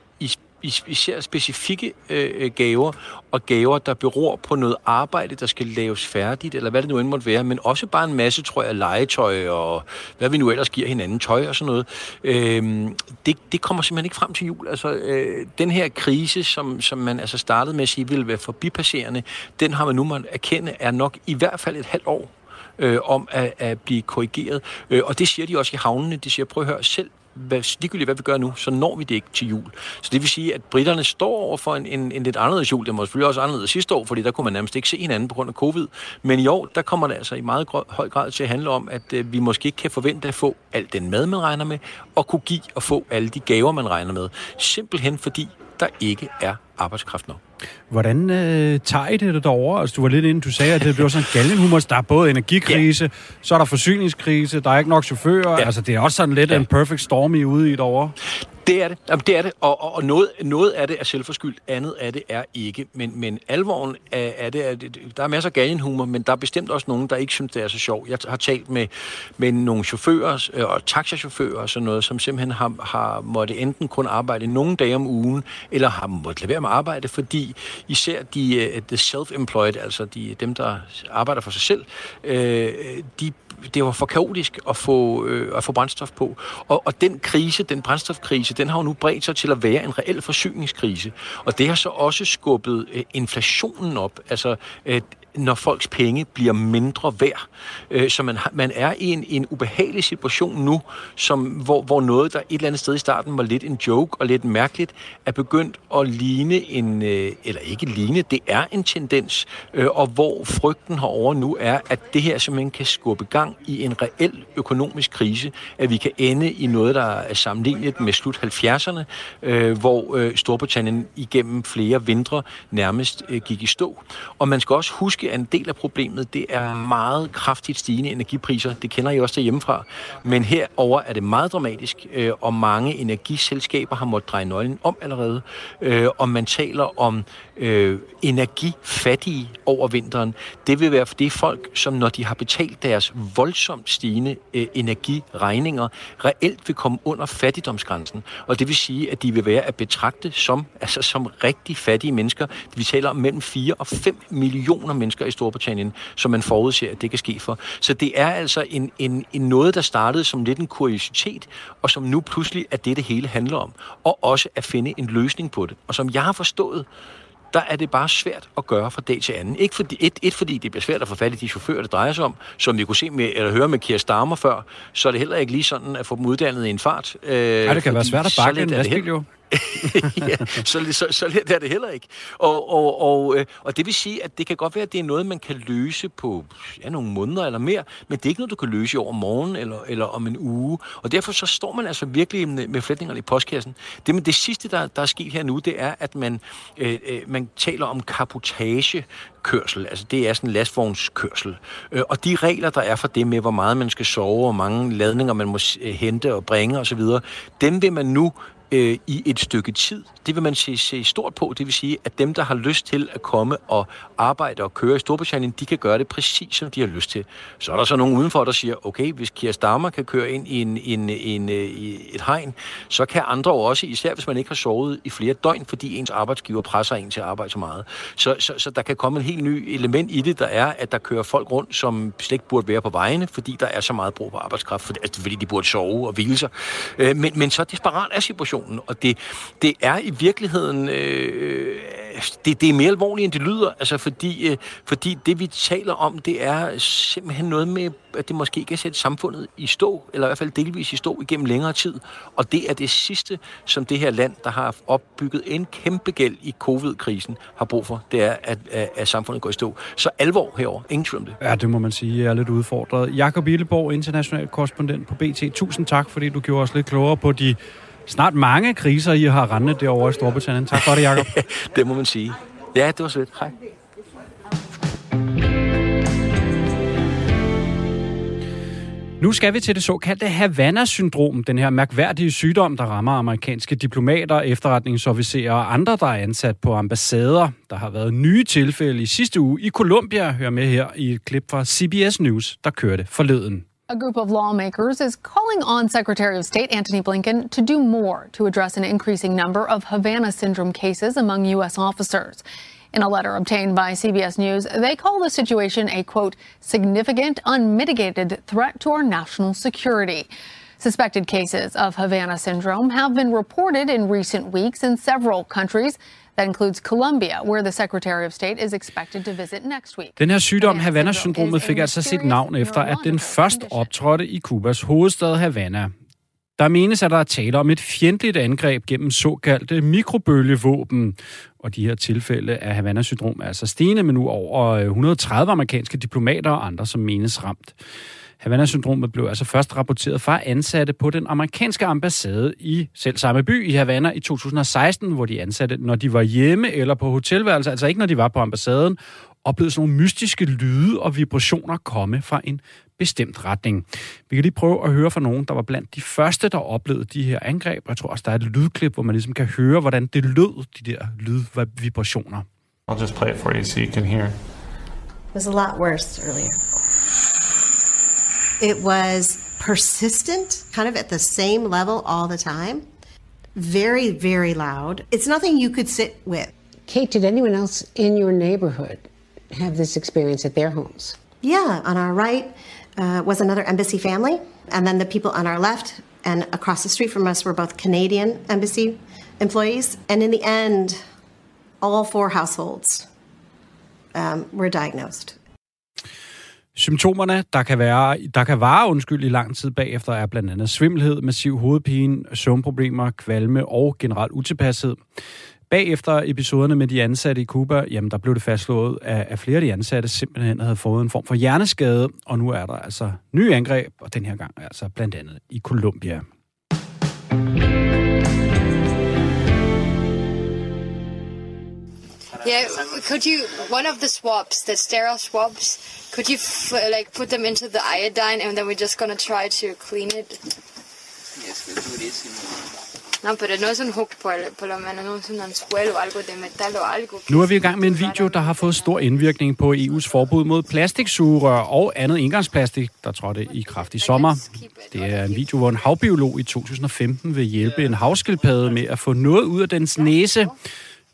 især specifikke øh, gaver, og gaver, der beror på noget arbejde, der skal laves færdigt, eller hvad det nu end måtte være, men også bare en masse, tror jeg, legetøj, og hvad vi nu ellers giver hinanden, tøj og sådan noget. Øh, det, det kommer simpelthen ikke frem til jul. Altså, øh, den her krise, som, som man altså startede med at sige, ville være forbipasserende, den har man nu man erkende, er nok i hvert fald et halvt år øh, om at, at blive korrigeret. Øh, og det siger de også i havnene. De siger, prøv at høre, selv hvad, ligegyldigt hvad vi gør nu, så når vi det ikke til jul. Så det vil sige, at britterne står over for en, en, en lidt anderledes jul. Det var selvfølgelig også anderledes sidste år, fordi der kunne man nærmest ikke se hinanden på grund af covid. Men i år, der kommer det altså i meget høj grad til at handle om, at øh, vi måske ikke kan forvente at få alt den mad, man regner med, og kunne give og få alle de gaver, man regner med. Simpelthen fordi der ikke er arbejdskraft nok. Hvordan øh, tager I det derovre? Altså, du var lidt inde, du sagde, at det blev sådan en galgenhumor. Der er både energikrise, ja. så er der forsyningskrise, der er ikke nok chauffører. Ja. Altså, det er også sådan lidt ja. en perfect storm i ude i derovre. Det er det. Jamen, det er det. Og, og, og noget, noget af det er selvforskyldt, andet af det er ikke. Men, men alvoren er, er det, er der er masser af galgenhumor, men der er bestemt også nogen, der ikke synes, det er så sjovt. Jeg har talt med, med nogle chauffører øh, og taxachauffører og sådan noget, som simpelthen har, har måttet enten kun arbejde nogle dage om ugen, eller har måttet lade være med at arbejde, fordi især de, øh, de self-employed, altså de, dem, der arbejder for sig selv, øh, de det var for kaotisk at få, øh, at få brændstof på. Og, og den krise, den brændstofkrise, den har jo nu bredt sig til at være en reel forsyningskrise. Og det har så også skubbet øh, inflationen op. Altså, øh, når folks penge bliver mindre værd. Øh, så man, man er i en, en ubehagelig situation nu, som, hvor, hvor noget, der et eller andet sted i starten var lidt en joke og lidt mærkeligt, er begyndt at ligne en, øh, eller ikke ligne, det er en tendens, øh, og hvor frygten herover nu er, at det her simpelthen kan skubbe gang i en reel økonomisk krise, at vi kan ende i noget, der er sammenlignet med slut 70'erne, øh, hvor øh, Storbritannien igennem flere vintre nærmest øh, gik i stå. Og man skal også huske, at en del af problemet, det er meget kraftigt stigende energipriser. Det kender I også derhjemmefra. Men herover er det meget dramatisk, øh, og mange energiselskaber har måttet dreje nøglen om allerede. Øh, og man taler om øh, energifattige over vinteren. Det vil være for det folk, som når de har betalt deres voldsomt stigende øh, energiregninger, reelt vil komme under fattigdomsgrænsen. Og det vil sige, at de vil være at betragte som, altså som rigtig fattige mennesker. Vi taler om mellem 4 og 5 millioner mennesker i Storbritannien, som man forudser, at det kan ske for. Så det er altså en, en, en noget, der startede som lidt en kuriositet, og som nu pludselig er det, det hele handler om. Og også at finde en løsning på det. Og som jeg har forstået, der er det bare svært at gøre fra dag til anden. Ikke fordi, et, et, fordi det bliver svært at få fat i de chauffører, det drejer sig om, som vi kunne se med, eller høre med Kier Starmer før, så er det heller ikke lige sådan at få dem uddannet i en fart. Øh, ja, det kan være svært at bakke en lastbil jo. ja, så, så, så let er det heller ikke. Og, og, og, øh, og det vil sige, at det kan godt være, at det er noget, man kan løse på ja, nogle måneder eller mere, men det er ikke noget, du kan løse over morgen eller, eller om en uge. Og derfor så står man altså virkelig med, med flætningerne i postkassen. Det, men det sidste, der, der er sket her nu, det er, at man, øh, øh, man taler om kapotage kørsel, altså det er sådan en lastvognskørsel. Øh, og de regler, der er for det med, hvor meget man skal sove, og mange ladninger man må øh, hente og bringe osv., dem vil man nu øh, i et stykke tid. Det vil man se, se stort på. Det vil sige, at dem, der har lyst til at komme og arbejde og køre i Storbritannien, de kan gøre det præcis, som de har lyst til. Så er der så nogen udenfor, der siger, okay, hvis Kier Starmer kan køre ind i, en, en, en, øh, i et hegn, så kan andre også, især hvis man ikke har sovet i flere døgn, fordi ens arbejdsgiver presser en til at arbejde så meget. Så, så, så der kan komme en helt ny element i det, der er, at der kører folk rundt, som slet ikke burde være på vejene, fordi der er så meget brug på arbejdskraft, fordi, altså, fordi de burde sove og hvile sig. Øh, men, men så desperat er situationen situationen. Og det, det er i virkeligheden... Øh, det, det er mere alvorligt, end det lyder. Altså, fordi, øh, fordi det, vi taler om, det er simpelthen noget med, at det måske kan sætte samfundet i stå, eller i hvert fald delvis i stå igennem længere tid. Og det er det sidste, som det her land, der har opbygget en kæmpe gæld i covid-krisen, har brug for. Det er, at, at, at samfundet går i stå. Så alvor herover. Ingen tvivl om det. Ja, det må man sige. Jeg er lidt udfordret. Jakob Illeborg, international korrespondent på BT. Tusind tak, fordi du gjorde os lidt klogere på de snart mange kriser, I har rendet derovre i Storbritannien. Tak for det, Jacob. det må man sige. Ja, det var sødt. Hej. Nu skal vi til det såkaldte Havana-syndrom, den her mærkværdige sygdom, der rammer amerikanske diplomater, efterretningsofficerer og andre, der er ansat på ambassader. Der har været nye tilfælde i sidste uge i Colombia. Hør med her i et klip fra CBS News, der kørte forleden. A group of lawmakers is calling on Secretary of State Antony Blinken to do more to address an increasing number of Havana syndrome cases among U.S. officers. In a letter obtained by CBS News, they call the situation a quote, significant, unmitigated threat to our national security. Suspected cases of Havana syndrome have been reported in recent weeks in several countries. That includes Colombia, where the Secretary of State is expected to visit next week. Den her sygdom, Havana-syndromet, fik altså sit navn efter, at den først optrådte i Kubas hovedstad Havana. Der menes, at der er tale om et fjendtligt angreb gennem såkaldte mikrobølgevåben. Og de her tilfælde af Havana-syndrom er altså stigende med nu over 130 amerikanske diplomater og andre, som menes ramt. Havana-syndromet blev altså først rapporteret fra ansatte på den amerikanske ambassade i selv samme by i Havana i 2016, hvor de ansatte, når de var hjemme eller på hotelværelse, altså ikke når de var på ambassaden, oplevede sådan nogle mystiske lyde og vibrationer komme fra en bestemt retning. Vi kan lige prøve at høre fra nogen, der var blandt de første, der oplevede de her angreb. Jeg tror også, der er et lydklip, hvor man ligesom kan høre, hvordan det lød, de der lydvibrationer. I'll just play it for you so you can hear. It was a lot worse earlier. It was persistent, kind of at the same level all the time. Very, very loud. It's nothing you could sit with. Kate, did anyone else in your neighborhood have this experience at their homes? Yeah, on our right uh, was another embassy family, and then the people on our left and across the street from us were both Canadian embassy employees. And in the end, all four households um, we're diagnosed. Symptomerne, der kan, være, der kan vare undskyld i lang tid bagefter, er blandt andet svimmelhed, massiv hovedpine, søvnproblemer, kvalme og generelt utilpashed. Bagefter episoderne med de ansatte i Cuba, jamen der blev det fastslået, at, at flere af de ansatte simpelthen havde fået en form for hjerneskade, og nu er der altså nye angreb, og den her gang altså blandt andet i Colombia. Yeah, could you one of the swabs, the sterile swabs, could you f- like put them into the iodine and then we're just gonna try to clean it? Yes, we'll do this in No, pero no es un hook por, por lo menos, no es un anzuelo, algo de metal o algo. Nu er vi i gang med en video, der har fået stor indvirkning på EU's forbud mod plastiksugerør og andet engangsplastik, der trådte i kraft i sommer. Det er en video, hvor en havbiolog i 2015 vil hjælpe en havskildpadde med at få noget ud af dens næse.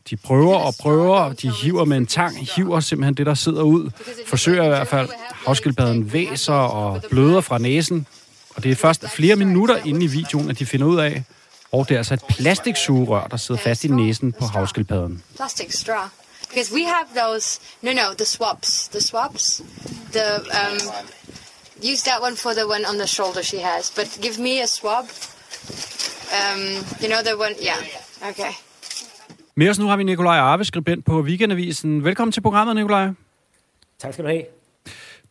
De prøver og prøver, de hiver med en tang, hiver simpelthen det, der sidder ud. Forsøger i hvert fald. Havskildpadden væser og bløder fra næsen. Og det er først flere minutter inde i videoen, at de finder ud af, og det er altså et plastiksugerør, der sidder fast i næsen på havskildpadden. Plastic straw. Because we have those, no, no, the swabs. The swabs. The, um, use that one for the one on the shoulder she has. But give me a swab. Um, you know the one, yeah, okay. Med os nu har vi Nikolaj Arve, skribent på Weekendavisen. Velkommen til programmet, Nikolaj. Tak skal du have.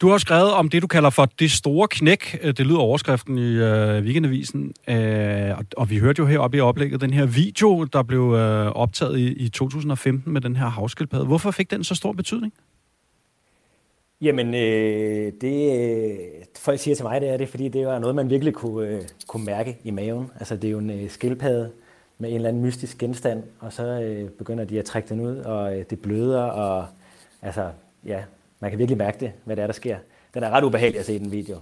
Du har skrevet om det, du kalder for det store knæk. Det lyder overskriften i øh, Weekendavisen. Øh, og, vi hørte jo heroppe i oplægget den her video, der blev øh, optaget i, i 2015 med den her havskildpadde. Hvorfor fik den så stor betydning? Jamen, øh, det øh, folk siger til mig, det er det, fordi det var noget, man virkelig kunne, øh, kunne mærke i maven. Altså, det er jo en øh, skildpadde med en eller anden mystisk genstand, og så øh, begynder de at trække den ud, og øh, det bløder, og altså, ja, man kan virkelig mærke det, hvad det er, der sker. Den er ret ubehagelig at se den video.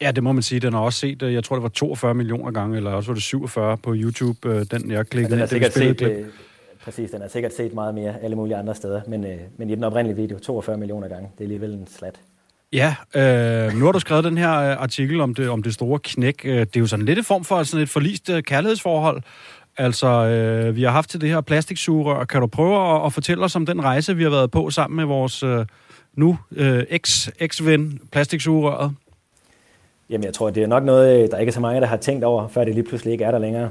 Ja, det må man sige. Den har også set, øh, jeg tror, det var 42 millioner gange, eller også var det 47 på YouTube, øh, den jeg klikkede. Ja, den er sikkert set, øh, præcis, den er sikkert set meget mere alle mulige andre steder, men, øh, men i den oprindelige video, 42 millioner gange, det er alligevel en slat. Ja, øh, nu har du skrevet den her øh, artikel om det, om det store knæk. Det er jo sådan lidt en form for sådan et forlist kærlighedsforhold. Altså, øh, vi har haft til det her plastiksugerør. Kan du prøve at, at fortælle os om den rejse, vi har været på sammen med vores øh, nu øh, eks-ven, plastiksugerøret? Jamen, jeg tror, det er nok noget, øh, der ikke er så mange, der har tænkt over, før det lige pludselig ikke er der længere.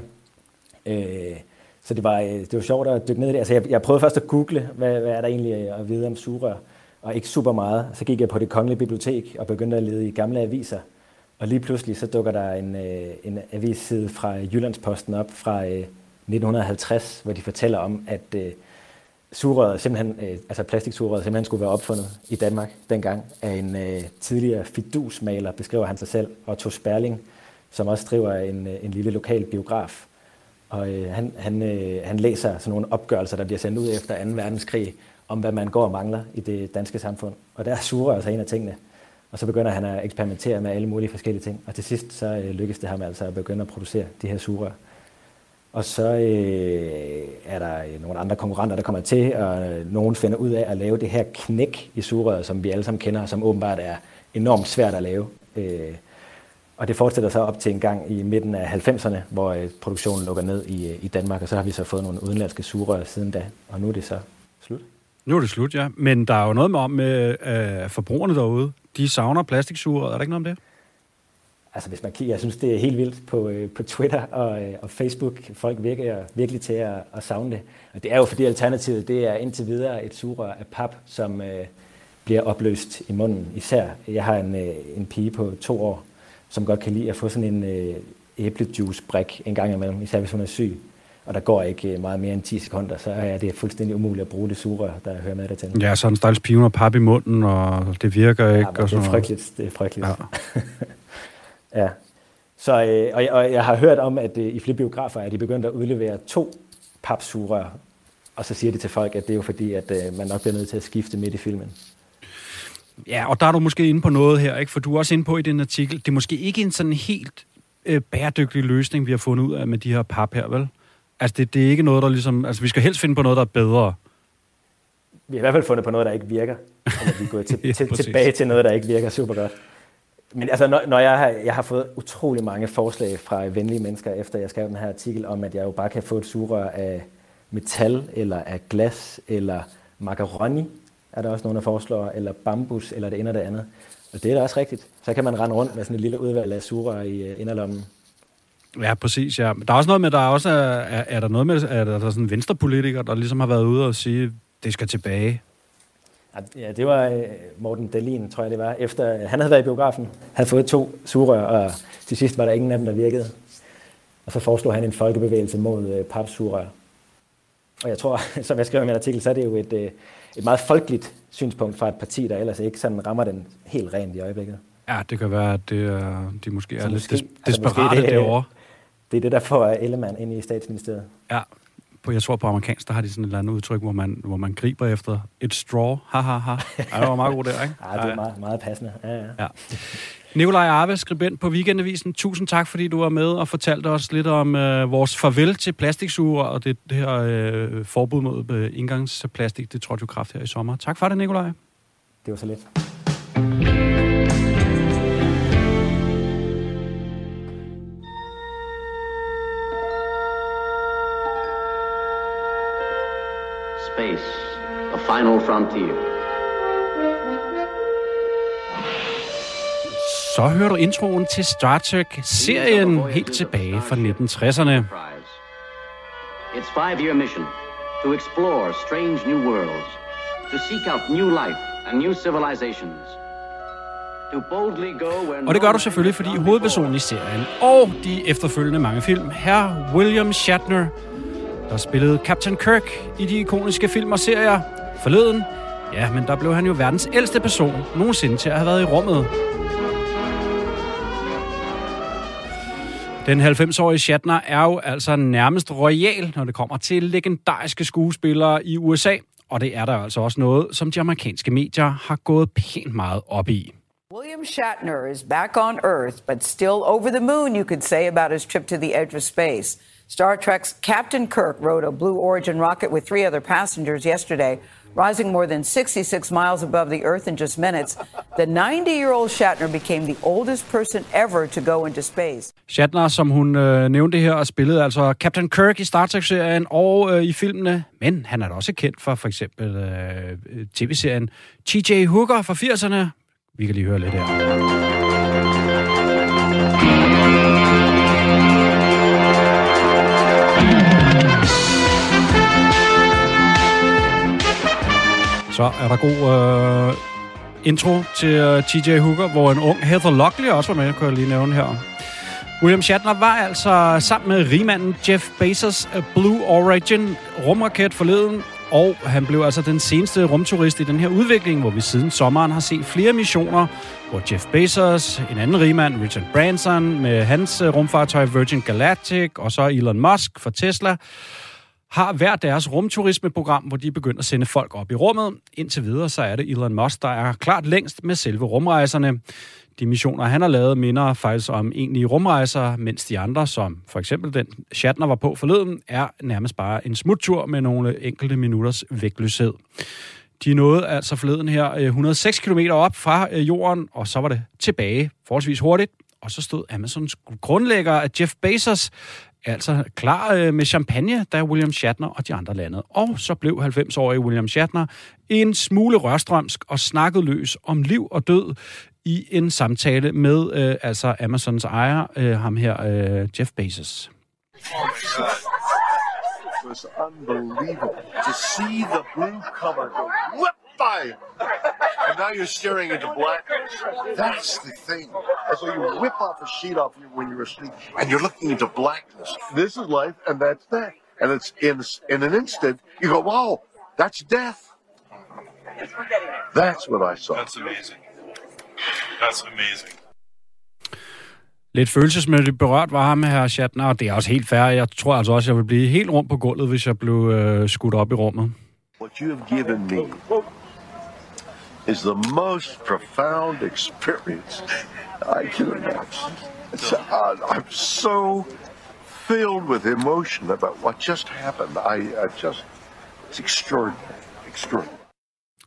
Øh, så det var, øh, det var sjovt at dykke ned i det. Altså, jeg, jeg prøvede først at google, hvad, hvad er der egentlig øh, at vide om sugerør, og ikke super meget. Så gik jeg på det kongelige bibliotek og begyndte at lede i gamle aviser. Og lige pludselig så dukker der en, øh, en avisside fra Jyllandsposten op fra øh, 1950, hvor de fortæller om, at øh, sugerøret simpelthen, øh, altså plastiksugerøret simpelthen skulle være opfundet i Danmark dengang af en øh, tidligere fidusmaler, beskriver han sig selv, Otto Sperling, som også driver en, øh, en lille lokal biograf. Og øh, han, han, øh, han læser sådan nogle opgørelser, der bliver sendt ud efter 2. verdenskrig, om hvad man går og mangler i det danske samfund. Og der er sugerør altså en af tingene. Og så begynder han at eksperimentere med alle mulige forskellige ting. Og til sidst så øh, lykkes det ham altså at begynde at producere de her sugerør. Og så øh, er der øh, nogle andre konkurrenter, der kommer til, og øh, nogen finder ud af at lave det her knæk i sugerøret, som vi alle sammen kender, som åbenbart er enormt svært at lave. Øh, og det fortsætter så op til en gang i midten af 90'erne, hvor øh, produktionen lukker ned i, øh, i Danmark, og så har vi så fået nogle udenlandske sugerør siden da, og nu er det så slut. Nu er det slut, ja. Men der er jo noget med om med øh, forbrugerne derude. De savner plastiksugerøret. Er der ikke noget om det? Altså hvis man kigger, jeg synes det er helt vildt på, øh, på Twitter og, øh, og Facebook. Folk virker virkelig til at, at savne det. Og det er jo fordi alternativet, det er indtil videre et sugerør af pap, som øh, bliver opløst i munden. Især, jeg har en, øh, en pige på to år, som godt kan lide at få sådan en øh, æblejuicebrik en gang imellem, især hvis hun er syg. Og der går ikke øh, meget mere end 10 sekunder, så er det fuldstændig umuligt at bruge det sugerør, der hører med det til. Ja, så en stakkels pige, og pap i munden, og det virker ikke. Ja, og det er frygteligt. Det er frygteligt. Ja. Ja. Så, øh, og, jeg, og jeg har hørt om, at øh, i flere biografer er de begyndt at udlevere to papsugerør, og så siger de til folk, at det er jo fordi, at øh, man nok bliver nødt til at skifte midt i filmen. Ja, og der er du måske inde på noget her, ikke? for du er også inde på i den artikel, det er måske ikke en sådan helt øh, bæredygtig løsning, vi har fundet ud af med de her pap her, vel? Altså, det, det er ikke noget, der ligesom... Altså, vi skal helst finde på noget, der er bedre. Vi har i hvert fald fundet på noget, der ikke virker. Eller vi går til, ja, til, tilbage til noget, der ikke virker super godt. Men altså, når, når jeg, har, jeg har fået utrolig mange forslag fra venlige mennesker, efter jeg skrev den her artikel, om at jeg jo bare kan få et sugerør af metal, eller af glas, eller macaroni, er der også nogen, der foreslår, eller bambus, eller det ene og det andet. Og det er da også rigtigt. Så kan man rende rundt med sådan et lille udvalg af sugerør i øh, inderlommen. Ja, præcis, ja. Der er også noget med, der er også er, er, er der noget med, er der, der er sådan en venstrepolitiker, der ligesom har været ude og sige, det skal tilbage. Ja, det var øh, Morten Dalin, tror jeg det var. Efter han havde været i biografen, havde fået to sugerør, og til sidst var der ingen af dem, der virkede. Og så foreslog han en folkebevægelse mod øh, papsugerør. Og jeg tror, som jeg skrev i min artikel, så er det jo et, øh, et meget folkeligt synspunkt fra et parti, der ellers ikke sådan rammer den helt rent i øjeblikket. Ja, det kan være, at det, de måske er Så lidt måske- des- altså måske desperate det- derovre. Det er det, der får Ellemann ind i statsministeriet. Ja, på, jeg tror på amerikansk, der har de sådan et eller andet udtryk, hvor man, hvor man griber efter et straw. Ha, ha, ha. Ja, det var meget god der, ikke? Ja, det er meget, meget passende. Ja, ja. Ja. Nikolaj Arve, skribent på Weekendavisen. Tusind tak, fordi du var med og fortalte os lidt om øh, vores farvel til plastiksuger og det, det her øh, forbud mod øh, indgangsplastik. Det trådte jo kraft her i sommer. Tak for det, Nikolaj. Det var så lidt. Final frontier. Så hører du introen til Star Trek-serien helt tilbage fra 1960'erne. Its five-year mission to explore strange new worlds, to seek out new life and new civilizations, to boldly go where Og det gør du selvfølgelig, fordi hovedpersonen i serien og de efterfølgende mange film, herr William Shatner, der spillede Captain Kirk i de ikoniske film og serier forleden, ja, men der blev han jo verdens ældste person nogensinde til at have været i rummet. Den 90-årige Shatner er jo altså nærmest royal, når det kommer til legendariske skuespillere i USA. Og det er der altså også noget, som de amerikanske medier har gået pænt meget op i. William Shatner is back on Earth, but still over the moon, you could say, about his trip to the edge of space. Star Trek's Captain Kirk rode a Blue Origin rocket with three other passengers yesterday, rising more than 66 miles above the Earth in just minutes. The 90 year old Shatner became the oldest person ever to go into space. Shatner, som hun øh, nævnte her, og spillede altså Captain Kirk i Star Trek-serien og øh, i filmene, men han er da også kendt for for eksempel øh, øh tv-serien T.J. Hooker fra 80'erne. Vi kan lige høre lidt her. Så er der god øh, intro til øh, T.J. Hooker, hvor en ung Heather Lockley også var med, kunne jeg lige nævne her. William Shatner var altså sammen med rigmanden Jeff Bezos af Blue Origin rumraket forleden, og han blev altså den seneste rumturist i den her udvikling, hvor vi siden sommeren har set flere missioner, hvor Jeff Bezos, en anden rigmand, Richard Branson, med hans øh, rumfartøj Virgin Galactic, og så Elon Musk fra Tesla, har hver deres rumturismeprogram, hvor de begynder at sende folk op i rummet. Indtil videre så er det Elon Musk, der er klart længst med selve rumrejserne. De missioner, han har lavet, minder faktisk om egentlige rumrejser, mens de andre, som for eksempel den Shatner var på forleden, er nærmest bare en smuttur med nogle enkelte minutters vægtløshed. De nåede altså forleden her øh, 106 km op fra øh, jorden, og så var det tilbage forholdsvis hurtigt. Og så stod Amazons grundlægger øh, Jeff Bezos altså klar øh, med champagne, da William Shatner og de andre landede. Og så blev 90-årige William Shatner en smule rørstrømsk og snakkede løs om liv og død i en samtale med øh, altså Amazons ejer, øh, ham her, øh, Jeff Bezos. It was unbelievable to see the blue cover go whoop by, and now you're staring into blackness. That's the thing. That's why you whip off a sheet off you when you're asleep, and you're looking into blackness. This is life, and that's death. And it's in in an instant you go, wow, that's death. That's what I saw. That's amazing. That's amazing. Lidt følelsesmæssigt berørt var ham med her Shatner, og det er også helt fair. Jeg tror altså også, jeg vil blive helt rundt på gulvet, hvis jeg blev øh, skudt op i rummet. What you have given me is the most profound experience I can imagine. Uh, I'm so filled with emotion about what just happened. I, I just, it's extraordinary, extraordinary.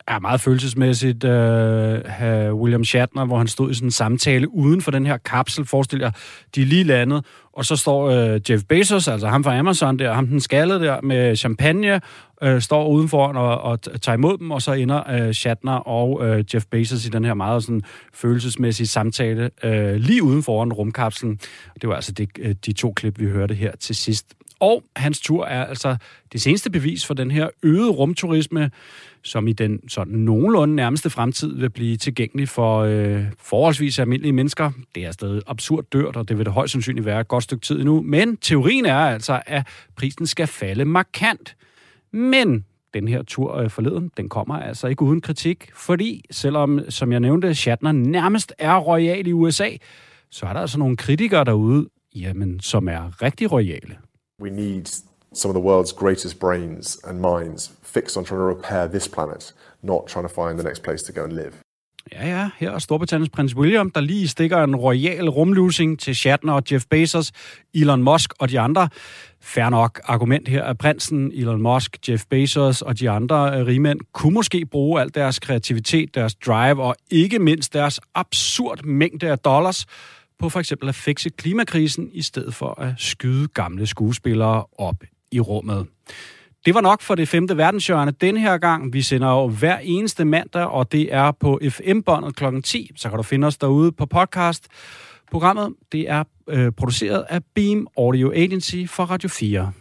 Er meget følelsesmæssigt. Øh, William Shatner, hvor han stod i sådan en samtale uden for den her kapsel, forestil jer, de er lige landet, og så står øh, Jeff Bezos, altså ham fra Amazon der, ham den skaldede der med champagne, øh, står udenfor og, og tager imod dem, og så ender øh, Shatner og øh, Jeff Bezos i den her meget sådan, følelsesmæssige samtale øh, lige uden foran rumkapslen. Det var altså det, øh, de to klip, vi hørte her til sidst. Og hans tur er altså det seneste bevis for den her øgede rumturisme, som i den sådan nogenlunde nærmeste fremtid vil blive tilgængelig for øh, forholdsvis almindelige mennesker. Det er stadig absurd dyrt, og det vil det højst sandsynligt være et godt stykke tid nu. Men teorien er altså, at prisen skal falde markant. Men den her tur øh, forleden, den kommer altså ikke uden kritik, fordi selvom, som jeg nævnte, Shatner nærmest er royal i USA, så er der altså nogle kritikere derude, jamen, som er rigtig royale. We need some of the world's greatest brains and minds fixed on trying to repair this planet, not trying to find the next place to go and live. Ja, ja, her er Storbritanniens prins William, der lige stikker en royal rumlusing til Shatner og Jeff Bezos, Elon Musk og de andre. Fær nok argument her, af prinsen, Elon Musk, Jeff Bezos og de andre øh, rigmænd kunne måske bruge al deres kreativitet, deres drive og ikke mindst deres absurd mængde af dollars på for eksempel at fikse klimakrisen, i stedet for at skyde gamle skuespillere op i rummet. Det var nok for det femte verdenshjørne den her gang. Vi sender jo hver eneste mandag, og det er på FM-båndet kl. 10. Så kan du finde os derude på podcast. Programmet det er øh, produceret af Beam Audio Agency for Radio 4.